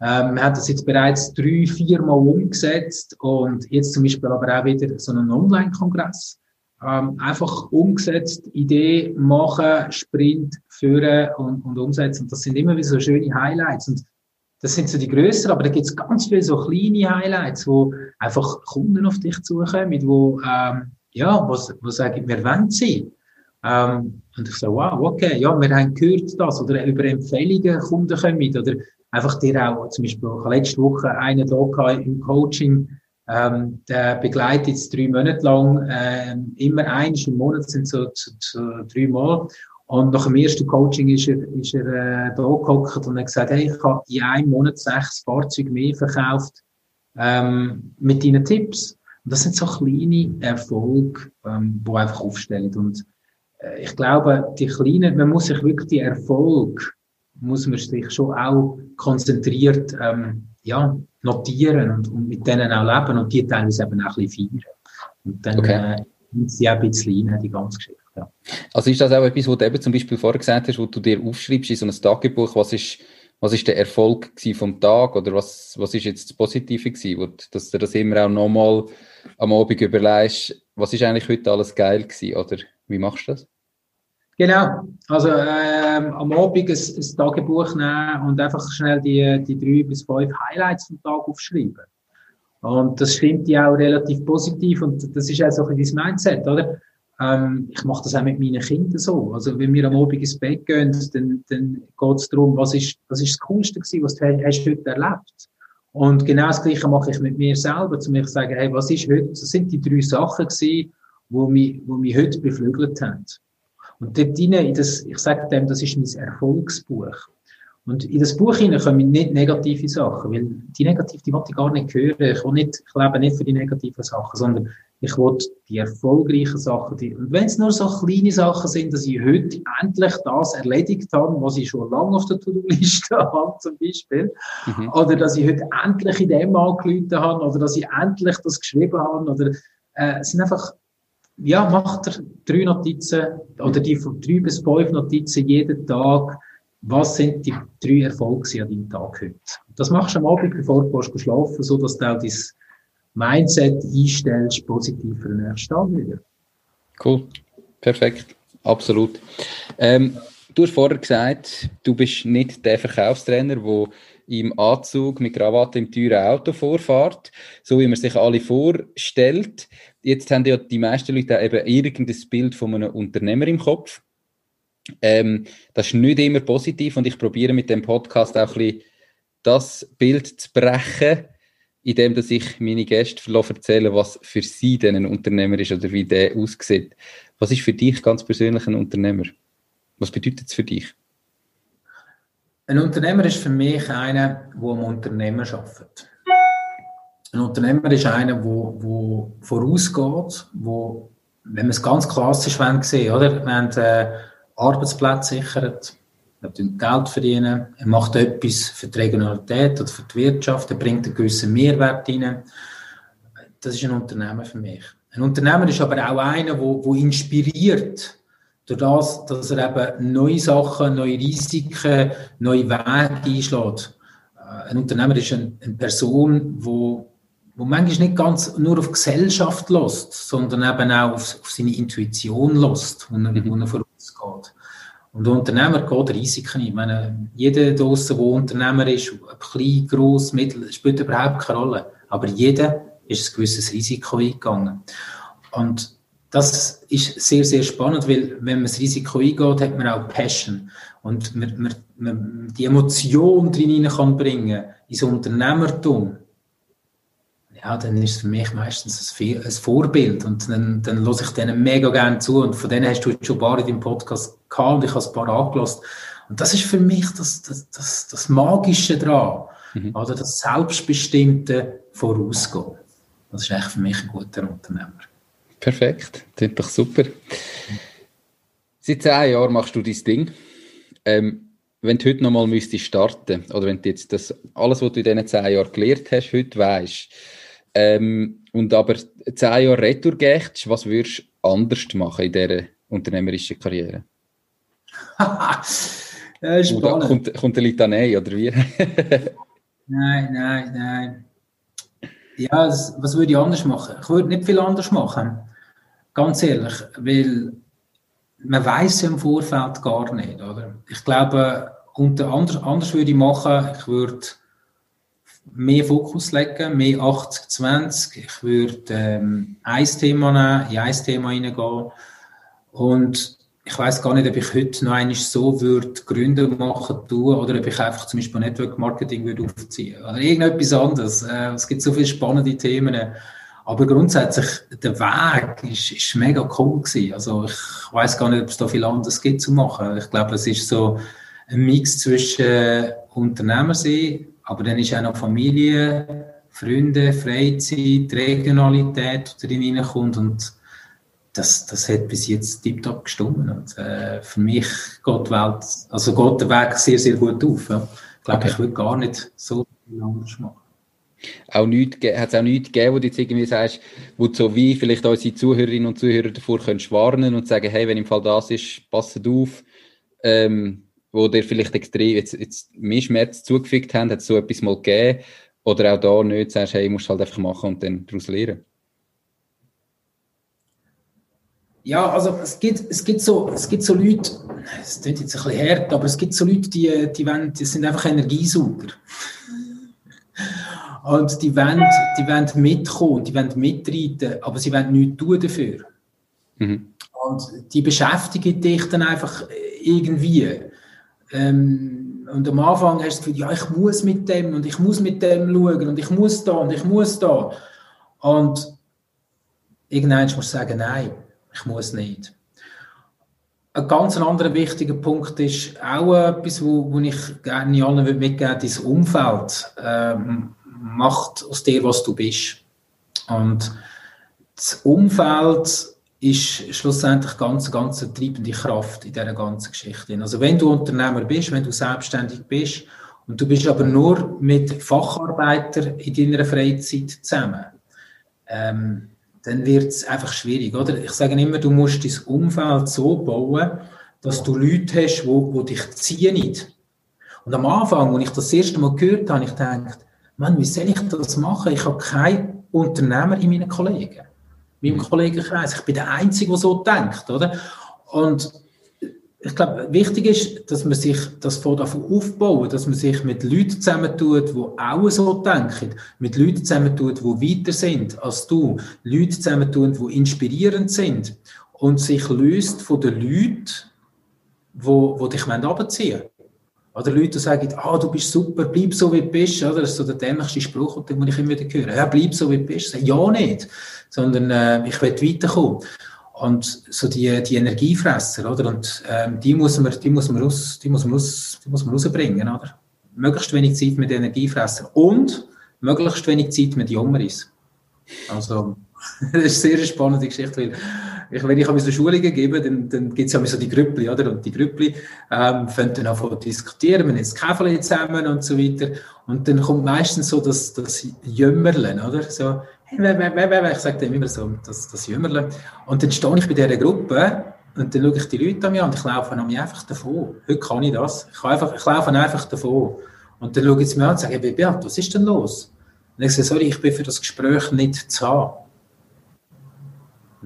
Speaker 1: Ähm, wir haben das jetzt bereits drei, vier Mal umgesetzt und jetzt zum Beispiel aber auch wieder so einen Online-Kongress. Ähm, einfach umgesetzt, Idee machen, Sprint führen und, und umsetzen. Das sind immer wieder so schöne Highlights. Und das sind so die größeren, aber da gibt es ganz viele so kleine Highlights, wo einfach Kunden auf dich zukommen, mit wo, ähm, ja, wo, wo sagen, wir wollen sie. Ähm, und ich so, wow, okay, ja, wir haben gehört das, oder über Empfehlungen Kunden kommen mit, oder einfach dir auch, zum Beispiel, letzte Woche einen da im Coaching, ähm, der begleitet jetzt drei Monate lang, ähm, immer eins im Monat sind so, so, so drei Mal. Und nach dem ersten Coaching ist er, ist er äh, da gehockt und hat gesagt, hey, ich habe in einem Monat sechs Fahrzeuge mehr verkauft ähm, mit deinen Tipps. Und das sind so kleine Erfolge, ähm, die einfach aufstellen. Und äh, ich glaube, die kleinen, man muss sich wirklich die Erfolge muss man sich schon auch konzentriert ähm, ja, notieren und, und, mit denen auch leben und die teilweise eben auch ein bisschen feiern. Und dann okay. äh, nimmt sie auch ein bisschen rein, die ganze Geschichte. Ja.
Speaker 2: Also ist das auch etwas, was du eben zum Beispiel vorher gesagt hast, wo du dir aufschreibst in so ein Tagebuch, was ist, was ist der Erfolg vom Tag oder was, was ist jetzt das Positive gewesen, wo, dass du das immer auch nochmal am Abend überlegst, was ist eigentlich heute alles geil gewesen oder wie machst du das?
Speaker 1: Genau, also ähm, am Abend ein, ein Tagebuch nehmen und einfach schnell die, die drei bis fünf Highlights vom Tag aufschreiben. Und das stimmt ja auch relativ positiv und das ist auch so ein bisschen dein Mindset, oder? Ähm, ich mache das auch mit meinen Kindern so. Also wenn wir am Abend ins Bett gehen, dann, dann geht es darum, was ist, was ist das Coolste gewesen, was du hast heute erlebt. Und genau das Gleiche mache ich mit mir selber, zu mir zu sagen, hey, was ist heute, das sind die drei Sachen gewesen, wo mich, wo mich heute beflügelt haben. Und dort rein, in das, ich sage dem, das ist mein Erfolgsbuch. Und in das Buch hinein kommen nicht negative Sachen, weil die negative, die wollte ich gar nicht hören. Ich, will nicht, ich lebe nicht für die negativen Sachen, sondern ich will die erfolgreichen Sachen. Die, und wenn es nur so kleine Sachen sind, dass ich heute endlich das erledigt habe, was ich schon lange auf der To-Do-Liste habe, zum Beispiel, mhm. oder dass ich heute endlich in dem angerufen habe, oder dass ich endlich das geschrieben habe, oder äh, es sind einfach ja, macht er drei Notizen oder die von drei bis fünf Notizen jeden Tag. Was sind die drei Erfolge an deinem Tag heute? Das machst du am Abend, bevor du schlafen so dass du dein Mindset einstellst, positiv für den nächsten Tag wieder.
Speaker 2: Cool. Perfekt. Absolut. Ähm, du hast vorher gesagt, du bist nicht der Verkaufstrainer, der im Anzug mit Krawatte im teuren Auto vorfahrt, so wie man sich alle vorstellt. Jetzt haben ja die meisten Leute auch eben irgendein Bild von einem Unternehmer im Kopf. Ähm, das ist nicht immer positiv und ich probiere mit dem Podcast auch ein bisschen das Bild zu brechen, indem dass ich meine Gäste erzähle, was für sie denn ein Unternehmer ist oder wie der aussieht. Was ist für dich ganz persönlich ein Unternehmer? Was bedeutet es für dich?
Speaker 1: Ein Unternehmer ist für mich einer, der am Unternehmen arbeitet. Ein Unternehmer ist einer, der, der vorausgeht, wo, wenn man es ganz klassisch sehen sehen, oder? Wir haben äh, Arbeitsplätze sichert, er Geld verdienen, er macht etwas für die Regionalität oder für die Wirtschaft, er bringt einen gewissen Mehrwert rein. Das ist ein Unternehmer für mich. Ein Unternehmer ist aber auch einer, der, der inspiriert durch das, dass er eben neue Sachen, neue Risiken, neue Wege einschlägt. Äh, ein Unternehmer ist eine, Person, wo, wo manchmal nicht ganz nur auf Gesellschaft lässt, sondern eben auch auf, auf seine Intuition lässt, wo er, mhm. wo er vorausgeht. Und der Unternehmer geht Risiken ein. Ich meine, jeder draussen, der Unternehmer ist, klein, gross, mittel, spielt überhaupt keine Rolle. Aber jeder ist ein gewisses Risiko eingegangen. Und das ist sehr, sehr spannend, weil wenn man das Risiko eingeht, hat man auch Passion. Und man, man, man die Emotion drin kann bringen ins Unternehmertum. Ja, dann ist es für mich meistens ein, ein Vorbild. Und dann, dann höre ich denen mega gerne zu. Und von denen hast du jetzt schon ein paar in deinem Podcast gehabt und ich habe ein paar angelassen. Und das ist für mich das, das, das, das Magische daran. Mhm. Oder das Selbstbestimmte Vorausgehen. Das ist echt für mich ein guter Unternehmer.
Speaker 2: Perfekt, klingt doch super. Seit zehn Jahren machst du dein Ding. Ähm, wenn du heute nochmal müsstest starten, oder wenn du jetzt das, alles, was du in diesen zehn Jahren gelernt hast, heute weißt, ähm, und aber zehn Jahre Retour gehst, was würdest du anders machen in dieser unternehmerischen Karriere?
Speaker 1: ja, ist
Speaker 2: oder kommt, kommt der Litanei, oder wie?
Speaker 1: nein, nein, nein. Ja, das, was würde ich anders machen? Ich würde nicht viel anders machen. Ganz ehrlich, weil man weiß im Vorfeld gar nicht, oder? Ich glaube, unter anders, anders würde ich machen, ich würde mehr Fokus legen, mehr 80-20. Ich würde ähm, ein Thema nehmen, in ein Thema hineingehen. Und ich weiß gar nicht, ob ich heute noch einmal so würde Gründe machen tun oder ob ich einfach zum Beispiel Network Marketing würde aufziehen oder irgendetwas anderes. Äh, es gibt so viele spannende Themen. Aber grundsätzlich, der Weg ist, ist mega cool gewesen. Also ich weiß gar nicht, ob es da viel anderes gibt zu machen. Ich glaube, es ist so ein Mix zwischen Unternehmer sein, aber dann ist auch noch Familie, Freunde, Freizeit, Regionalität, die da reinkommt und das, das hat bis jetzt tiptop gestimmt. Und, äh, für mich geht die Welt, also geht der Weg sehr, sehr gut auf. Ja. Ich glaube, okay. ich würde gar nicht so viel anders machen.
Speaker 2: Auch nichts, hat es auch nichts gegeben, wo du jetzt irgendwie sagst, wo so wie vielleicht unsere Zuhörerinnen und Zuhörer davor könntest warnen und sagen, hey, wenn im Fall das ist, passt auf, ähm, wo dir vielleicht extrem jetzt, jetzt mehr Schmerz zugefügt haben, hat es so etwas mal gegeben, oder auch da nicht sagst, hey, musst halt einfach machen und dann daraus lernen?
Speaker 1: Ja, also es gibt, es gibt, so, es gibt so Leute, es klingt jetzt ein bisschen hart, aber es gibt so Leute, die, die, wollen, die sind einfach Energiesauger. Und die wollen, die wollen mitkommen, die wollen mitreiten, aber sie wollen nichts tun dafür. Mhm. Und die beschäftigen dich dann einfach irgendwie. Ähm, und am Anfang hast du das Gefühl, ja, ich muss mit dem und ich muss mit dem schauen und ich muss da und ich muss da. Und irgendwann musst du sagen, nein, ich muss nicht. Ein ganz anderer wichtiger Punkt ist auch etwas, wo, wo ich gerne allen mitgeben würde, das Umfeld ähm, macht aus dir, was du bist. Und das Umfeld ist schlussendlich ganz, ganz eine treibende Kraft in dieser ganzen Geschichte. Also wenn du Unternehmer bist, wenn du selbstständig bist und du bist aber nur mit Facharbeitern in deiner Freizeit zusammen, ähm, dann wird es einfach schwierig, oder? Ich sage immer, du musst dein Umfeld so bauen, dass du Leute hast, die wo, wo dich ziehen. Und am Anfang, als ich das, erste Mal gehört habe, ich gedacht, Mann, wie soll ich das machen? Ich habe keinen Unternehmer in meinen Kollegen, meinem Kollegenkreis. Ich bin der Einzige, der so denkt, oder? Und ich glaube, wichtig ist, dass man sich das von davon aufbauen, dass man sich mit Leuten zusammentut, die auch so denken, mit Leuten zusammentut, die weiter sind als du, Leute zusammentun, die inspirierend sind und sich löst von den Leuten, die, die dich runterziehen wollen. Oder Leute, die sagen, ah, du bist super, bleib so, wie du bist. Oder? Das ist so der dämlichste Spruch, den ich immer wieder höre. Ja, bleib so, wie du bist. Sag, ja, nicht. Sondern äh, ich will weiterkommen. Und so die, die Energiefresser, oder? Und ähm, die, muss man, die, muss man raus, die, muss man raus, die muss man rausbringen, oder? Möglichst wenig Zeit mit Energiefresser und möglichst wenig Zeit mit Jommeris. Also, das ist eine sehr spannende Geschichte, weil ich, wenn ich so Schulungen gebe, dann, dann gibt es ja so die Grüppli, oder? Und die Grüppli ähm, fangen dann an zu diskutieren, wir jetzt Käferli zusammen und so weiter. Und dann kommt meistens so das, das Jömmerlen, oder? So, hey, ich sage dem immer so, das, das Jümmerle. Und dann stehe ich bei dieser Gruppe und dann schaue ich die Leute an mir und ich laufe an mir einfach davon. Heute kann ich das. Ich, einfach, ich laufe einfach davon. Und dann schaue ich sie mir an und sage, hey, Beat, was ist denn los? Und ich sage, sorry, ich bin für das Gespräch nicht zu haben.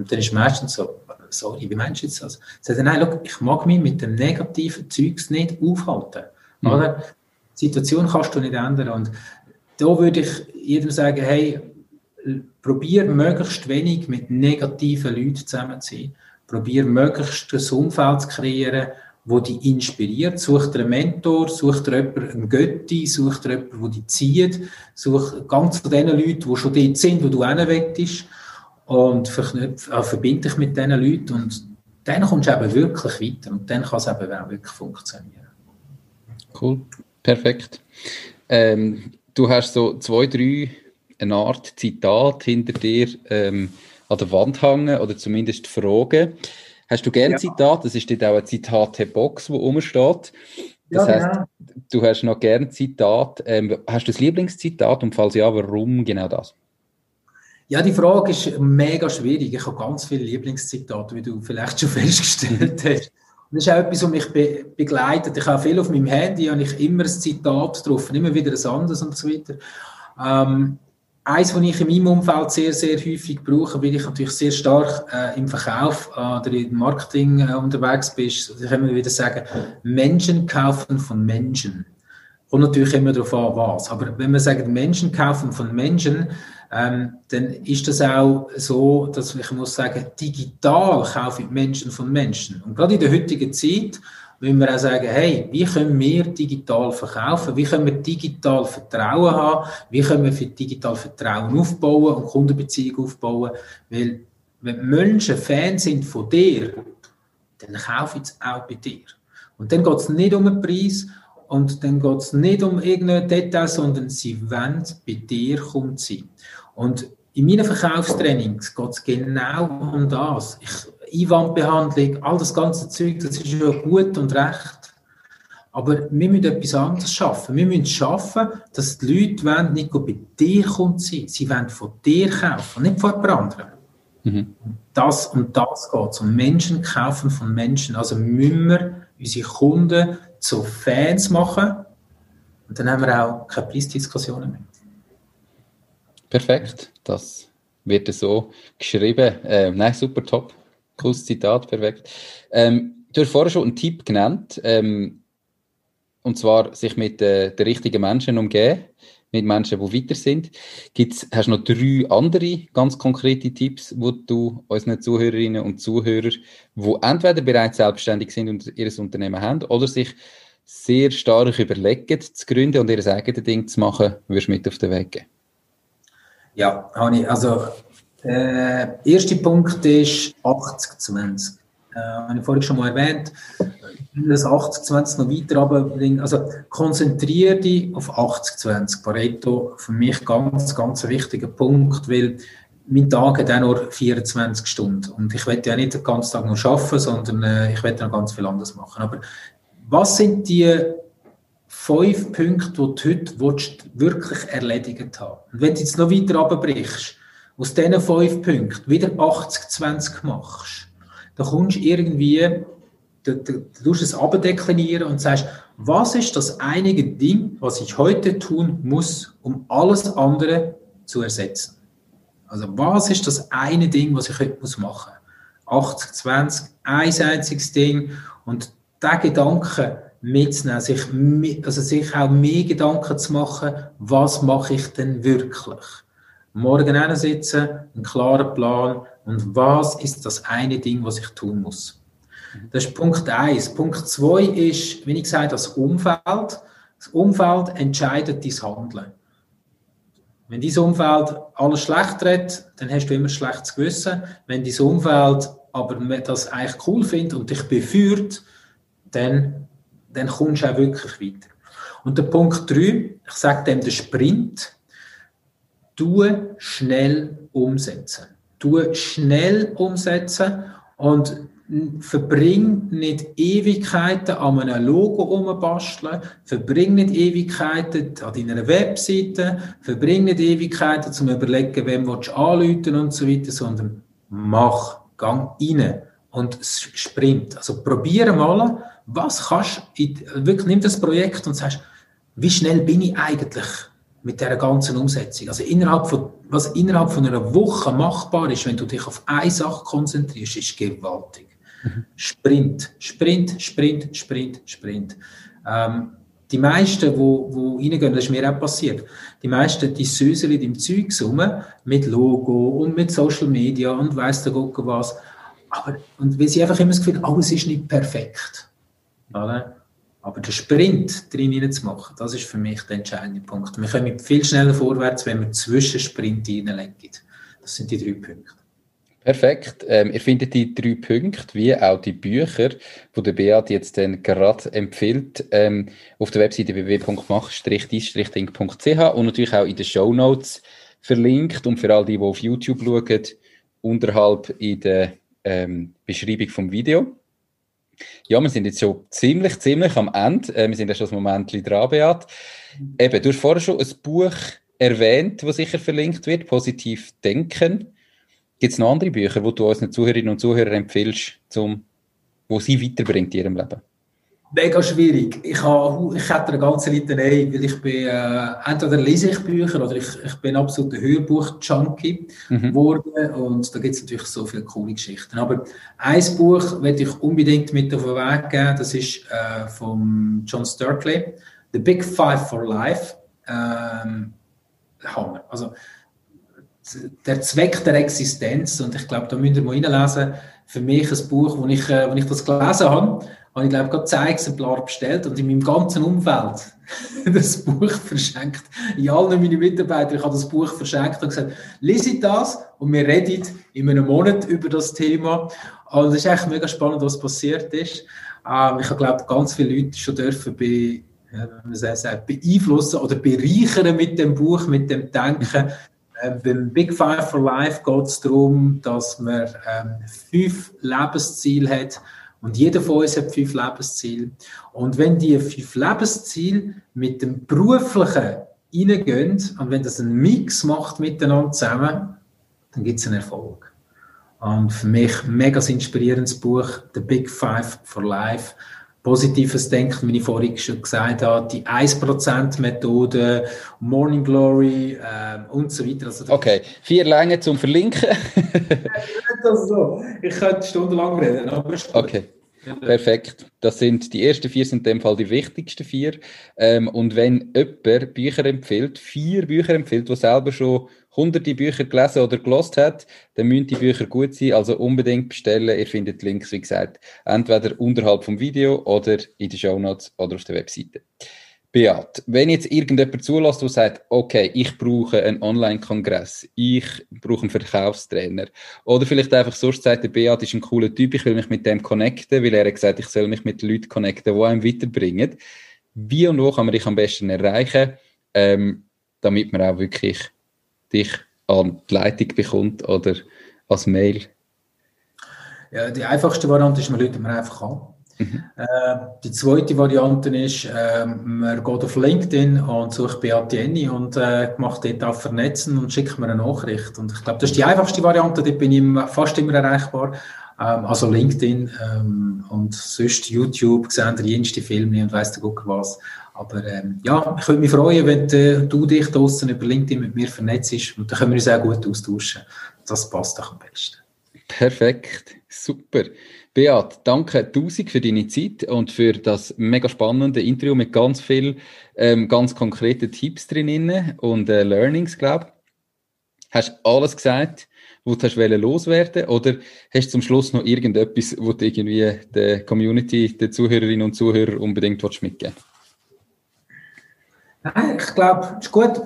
Speaker 1: Und dann ist meistens so, sorry, wie meinst du jetzt das? Ich sage, nein, look, ich mag mich mit dem negativen Zeugs nicht aufhalten. Mhm. Oder? Die Situation kannst du nicht ändern. Und da würde ich jedem sagen, hey, probier möglichst wenig mit negativen Leuten zusammen zu sein. Probier möglichst ein Umfeld zu kreieren, wo dich inspiriert. Such dir einen Mentor, such dir jemanden, einen Götti, such dir jemanden, der dich zieht. Such ganz von den Leuten, die schon dort sind, wo du hin willst. Und äh, verbinde dich mit diesen Leuten. Und dann kommst du eben wirklich weiter. Und dann kann es eben auch wirklich funktionieren.
Speaker 2: Cool. Perfekt. Ähm, du hast so zwei, drei eine Art Zitat hinter dir ähm, an der Wand hängen oder zumindest Fragen. Hast du gerne ja. Zitat? Das ist dort auch eine Zitate-Box, wo rumsteht. Das ja, heißt, genau. du hast noch gerne Zitat. Ähm, hast du das Lieblingszitat und falls ja, warum genau das?
Speaker 1: Ja, die Frage ist mega schwierig. Ich habe ganz viele Lieblingszitate, wie du vielleicht schon festgestellt hast. Und das ist auch etwas, was mich be begleitet. Ich habe viel auf meinem Handy, habe ich immer ein Zitat drauf, immer wieder ein anderes und so weiter. Ähm, Eins, was ich in meinem Umfeld sehr, sehr häufig brauche, weil ich natürlich sehr stark äh, im Verkauf äh, oder im Marketing äh, unterwegs bin, da können wir wieder sagen, Menschen kaufen von Menschen. Kommt natürlich immer darauf an, was. Aber wenn wir sagen, Menschen kaufen von Menschen, ähm, dann ist das auch so, dass ich muss sagen, digital ich Menschen von Menschen. Und gerade in der heutigen Zeit, müssen wir auch sagen, hey, wie können wir digital verkaufen? Wie können wir digital Vertrauen haben? Wie können wir für digital Vertrauen aufbauen und Kundenbeziehungen aufbauen? Weil, wenn Menschen Fans sind von dir, dann kaufen sie auch bei dir. Und dann geht es nicht um den Preis und dann geht es nicht um irgendein Detail, sondern sie wollen bei dir kommt sie. Und in meinen Verkaufstrainings geht es genau um das. Ich Einwandbehandlung, all das ganze Zeug, das ist ja gut und recht. Aber wir müssen etwas anderes schaffen. Wir müssen schaffen, dass die Leute wollen, nicht bei dir kommt sie, sie wollen von dir kaufen, nicht von jemand anderem. Mhm. Das, um das geht es, um Menschen kaufen von Menschen. Also müssen wir unsere Kunden zu Fans machen und dann haben wir auch keine Preisdiskussionen mehr.
Speaker 2: Perfekt, das wird so geschrieben. Ähm, nein, super, top. Cooles Zitat, perfekt. Ähm, du hast vorher schon einen Tipp genannt. Ähm, und zwar sich mit äh, den richtigen Menschen umgehen, mit Menschen, die weiter sind. Gibt's, hast du noch drei andere ganz konkrete Tipps, wo du unseren Zuhörerinnen und Zuhörern, die entweder bereits selbstständig sind und ihr Unternehmen haben, oder sich sehr stark überlegen, zu gründen und ihr eigenes Ding zu machen, würdest du mit auf den Weg geben?
Speaker 1: Ja, Hani, also der äh, erste Punkt ist 80-20. Äh, habe ich vorhin schon mal erwähnt das 80-20 noch weiter runterbringen. Also konzentriere dich auf 80-20. Pareto für mich ganz, ganz wichtiger Punkt, weil mein Tag hat auch nur 24 Stunden. Und ich werde ja nicht den ganzen Tag nur arbeiten, sondern äh, ich werde noch ganz viel anderes machen. Aber was sind die fünf Punkte, die du heute willst, wirklich erledigt haben Und wenn du jetzt noch weiter runterbrichst, aus diesen fünf Punkten wieder 80-20 machst, dann kommst du irgendwie du, du, du es abdeklinieren und sagst, was ist das einige Ding, was ich heute tun muss, um alles andere zu ersetzen? Also was ist das eine Ding, was ich heute muss machen? 80, 20, ein einziges Ding und der Gedanke mitzunehmen, sich, also sich auch mehr Gedanken zu machen, was mache ich denn wirklich? Morgen sitzen, einen klaren Plan und was ist das eine Ding, was ich tun muss? Das ist Punkt eins. Punkt zwei ist, wie ich gesagt das Umfeld. Das Umfeld entscheidet dein Handeln. Wenn dein Umfeld alles schlecht redet, dann hast du immer schlechtes Gewissen. Wenn dein Umfeld aber das eigentlich cool findet und dich beführt, dann, dann kommst du auch wirklich weiter. Und der Punkt drei, ich sage dem der Sprint, du schnell umsetzen. Du schnell umsetzen und verbring nicht Ewigkeiten an einem Logo umbasteln, verbring nicht Ewigkeiten an deiner Webseite, verbring nicht Ewigkeiten zum überlegen, wem du anrufen und so weiter, sondern mach, gang rein und sprint. Also probiere mal, was kannst du, wirklich nimm das Projekt und sagst, wie schnell bin ich eigentlich mit der ganzen Umsetzung? Also innerhalb von, was innerhalb von einer Woche machbar ist, wenn du dich auf eine Sache konzentrierst, ist gewaltig. Sprint, Sprint, Sprint, Sprint, Sprint. Ähm, die meisten, wo, wo reingehen, das ist mir auch passiert, die meisten, die süßeln im Zeug rum, mit Logo und mit Social Media und weiss der Gott was. Aber, und weil sie einfach immer das Gefühl haben, alles ist nicht perfekt. Oder? Aber der Sprint drin zu machen, das ist für mich der entscheidende Punkt. Wir kommen viel schneller vorwärts, wenn wir zwischen Sprint reinlegen. Das sind die drei Punkte.
Speaker 2: Perfekt. Ähm, ihr findet die drei Punkte, wie auch die Bücher, die der Beat jetzt gerade empfiehlt, ähm, auf der Webseite www.mach-dis-ding.ch und natürlich auch in den Show Notes verlinkt und für all die, die auf YouTube schauen, unterhalb in der ähm, Beschreibung vom Video. Ja, wir sind jetzt schon ziemlich, ziemlich am Ende. Äh, wir sind ja schon ein Moment dran, Beat. Eben, du hast vorher schon ein Buch erwähnt, das sicher verlinkt wird, Positiv Denken. Gibt es noch andere Bücher, die du unseren Zuhörerinnen und Zuhörern empfiehlst, zum, wo sie weiterbringt in ihrem Leben?
Speaker 1: Mega schwierig. Ich, habe, ich hätte eine ganze Litanei, weil ich bin, äh, entweder lese ich Bücher oder ich, ich bin absolut ein Hörbuch-Junkie mhm. geworden und da gibt es natürlich so viele coole Geschichten. Aber ein Buch werde ich unbedingt mit auf den Weg geben, das ist äh, von John Sturkley, The Big Five for Life. Ähm, Hammer. Also, der Zweck der Existenz. Und ich glaube, da müsst ihr mal reinlesen. Für mich ein Buch, wo ich, äh, wo ich das gelesen habe, habe ich, glaube ich, gerade zwei Exemplare bestellt und in meinem ganzen Umfeld das Buch verschenkt. In allen meinen Mitarbeitern, ich habe das Buch verschenkt und gesagt, lese das und wir reden in einem Monat über das Thema. Und es ist echt mega spannend, was passiert ist. Ähm, ich habe, glaube ganz viele Leute schon dürfen bei, beeinflussen oder bereichern mit dem Buch, mit dem Denken, äh, beim Big Five for Life geht es darum, dass man ähm, fünf Lebensziele hat, Und jeder von uns hat fünf Lebensziele. Und wenn die fünf Lebensziele mit dem beruflichen reingehen und wenn das einen Mix macht miteinander zusammen, dann gibt es einen Erfolg. Und für mich ein mega inspirierendes Buch, The Big Five for Life. Positives Denken, wie ich vorhin schon gesagt habe, die 1%-Methode, Morning Glory äh, und so weiter. Also,
Speaker 2: okay, vier Längen zum Verlinken.
Speaker 1: so. Ich könnte stundenlang reden, aber
Speaker 2: Okay. Perfekt. Das sind, die ersten vier sind in dem Fall die wichtigsten vier. Ähm, und wenn jemand Bücher empfiehlt, vier Bücher empfiehlt, die selber schon hunderte Bücher gelesen oder gelost hat, dann müssen die Bücher gut sein. Also unbedingt bestellen. Ihr findet Links, wie gesagt, entweder unterhalb vom Video oder in den Show Notes oder auf der Webseite. Beat, wenn jetzt irgendjemand zulässt, der sagt, okay, ich brauche einen Online-Kongress, ich brauche einen Verkaufstrainer, oder vielleicht einfach sonst sagt, der Beat ist ein cooler Typ, ich will mich mit dem connecten, weil er hat gesagt, ich soll mich mit Leuten connecten, die einem weiterbringen. Wie und wo kann man dich am besten erreichen, ähm, damit man auch wirklich dich an die Leitung bekommt oder als Mail?
Speaker 1: Ja, die einfachste Variante ist, man lädt mir einfach an. Mhm. Äh, die zweite Variante ist, äh, man geht auf LinkedIn und sucht Beat Jenny und äh, macht dort auf Vernetzen und schickt mir eine Nachricht. Und ich glaube, das ist die einfachste Variante, dort bin ich fast immer erreichbar. Ähm, also LinkedIn ähm, und sonst YouTube, sehen die jenste Filme und weiss der Gucker was. Aber ähm, ja, ich würde mich freuen, wenn du dich draußen über LinkedIn mit mir vernetzt und dann können wir uns auch gut austauschen. Das passt doch am besten.
Speaker 2: Perfekt, super. Beat, danke tausend für deine Zeit und für das mega spannende Interview mit ganz viel ähm, ganz konkreten Tipps drin und äh, Learnings, glaube ich. Hast alles gesagt, was du hast loswerden oder hast du zum Schluss noch irgendetwas, wo du irgendwie der Community, den Zuhörerinnen und Zuhörern unbedingt mitgeben
Speaker 1: Nein, ich glaube, es ist gut.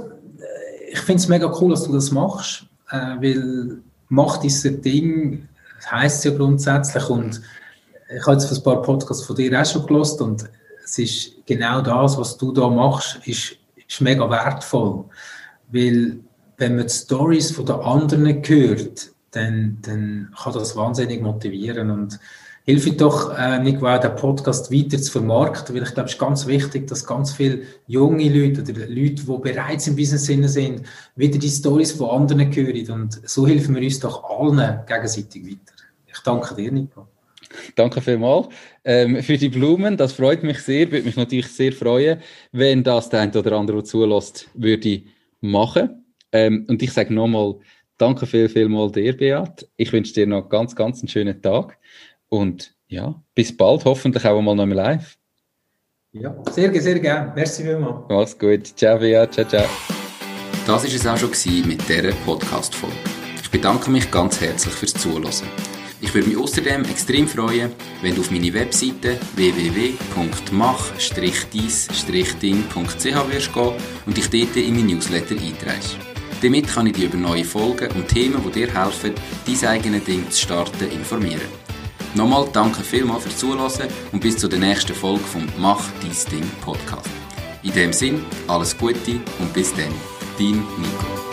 Speaker 1: Ich finde es mega cool, dass du das machst, äh, weil macht dieses Ding das heisst ja grundsätzlich. Und ich habe jetzt ein paar Podcasts von dir auch schon gelost und es ist genau das, was du da machst, ist, ist mega wertvoll. Weil, wenn man die Stories von den anderen hört, dann, dann kann das wahnsinnig motivieren und hilft doch, äh, Nico, auch den Podcast weiter zu vermarkten, weil ich glaube, es ist ganz wichtig, dass ganz viele junge Leute oder Leute, die bereits im Business sind, wieder die Stories von anderen hören und so helfen wir uns doch allen gegenseitig weiter. Ich danke dir, Nico.
Speaker 2: Danke vielmals ähm, für die Blumen. Das freut mich sehr. Würde mich natürlich sehr freuen, wenn das der eine oder andere zulässt, würde machen. Ähm, und ich sage nochmal, danke viel, viel mal dir, Beat. Ich wünsche dir noch ganz, ganz einen schönen Tag. Und ja, bis bald, hoffentlich auch mal noch mal live.
Speaker 1: Ja, sehr, sehr gerne. Merci vielmals.
Speaker 2: Mach's gut. Ciao, Beat. Ciao, ciao.
Speaker 3: Das war es auch schon mit dieser Podcast-Folge. Ich bedanke mich ganz herzlich fürs Zuhören. Ich würde mich außerdem extrem freuen, wenn du auf meine Webseite www.mach-dies-ding.ch wirst gehen und dich dort in mein Newsletter einträgst. Damit kann ich dich über neue Folgen und Themen, die dir helfen, dein eigenes Ding zu starten, informieren. Nochmal danke vielmals fürs Zuhören und bis zur nächsten Folge vom Mach dein Ding Podcast. In dem Sinn, alles Gute und bis dann, dein Nico.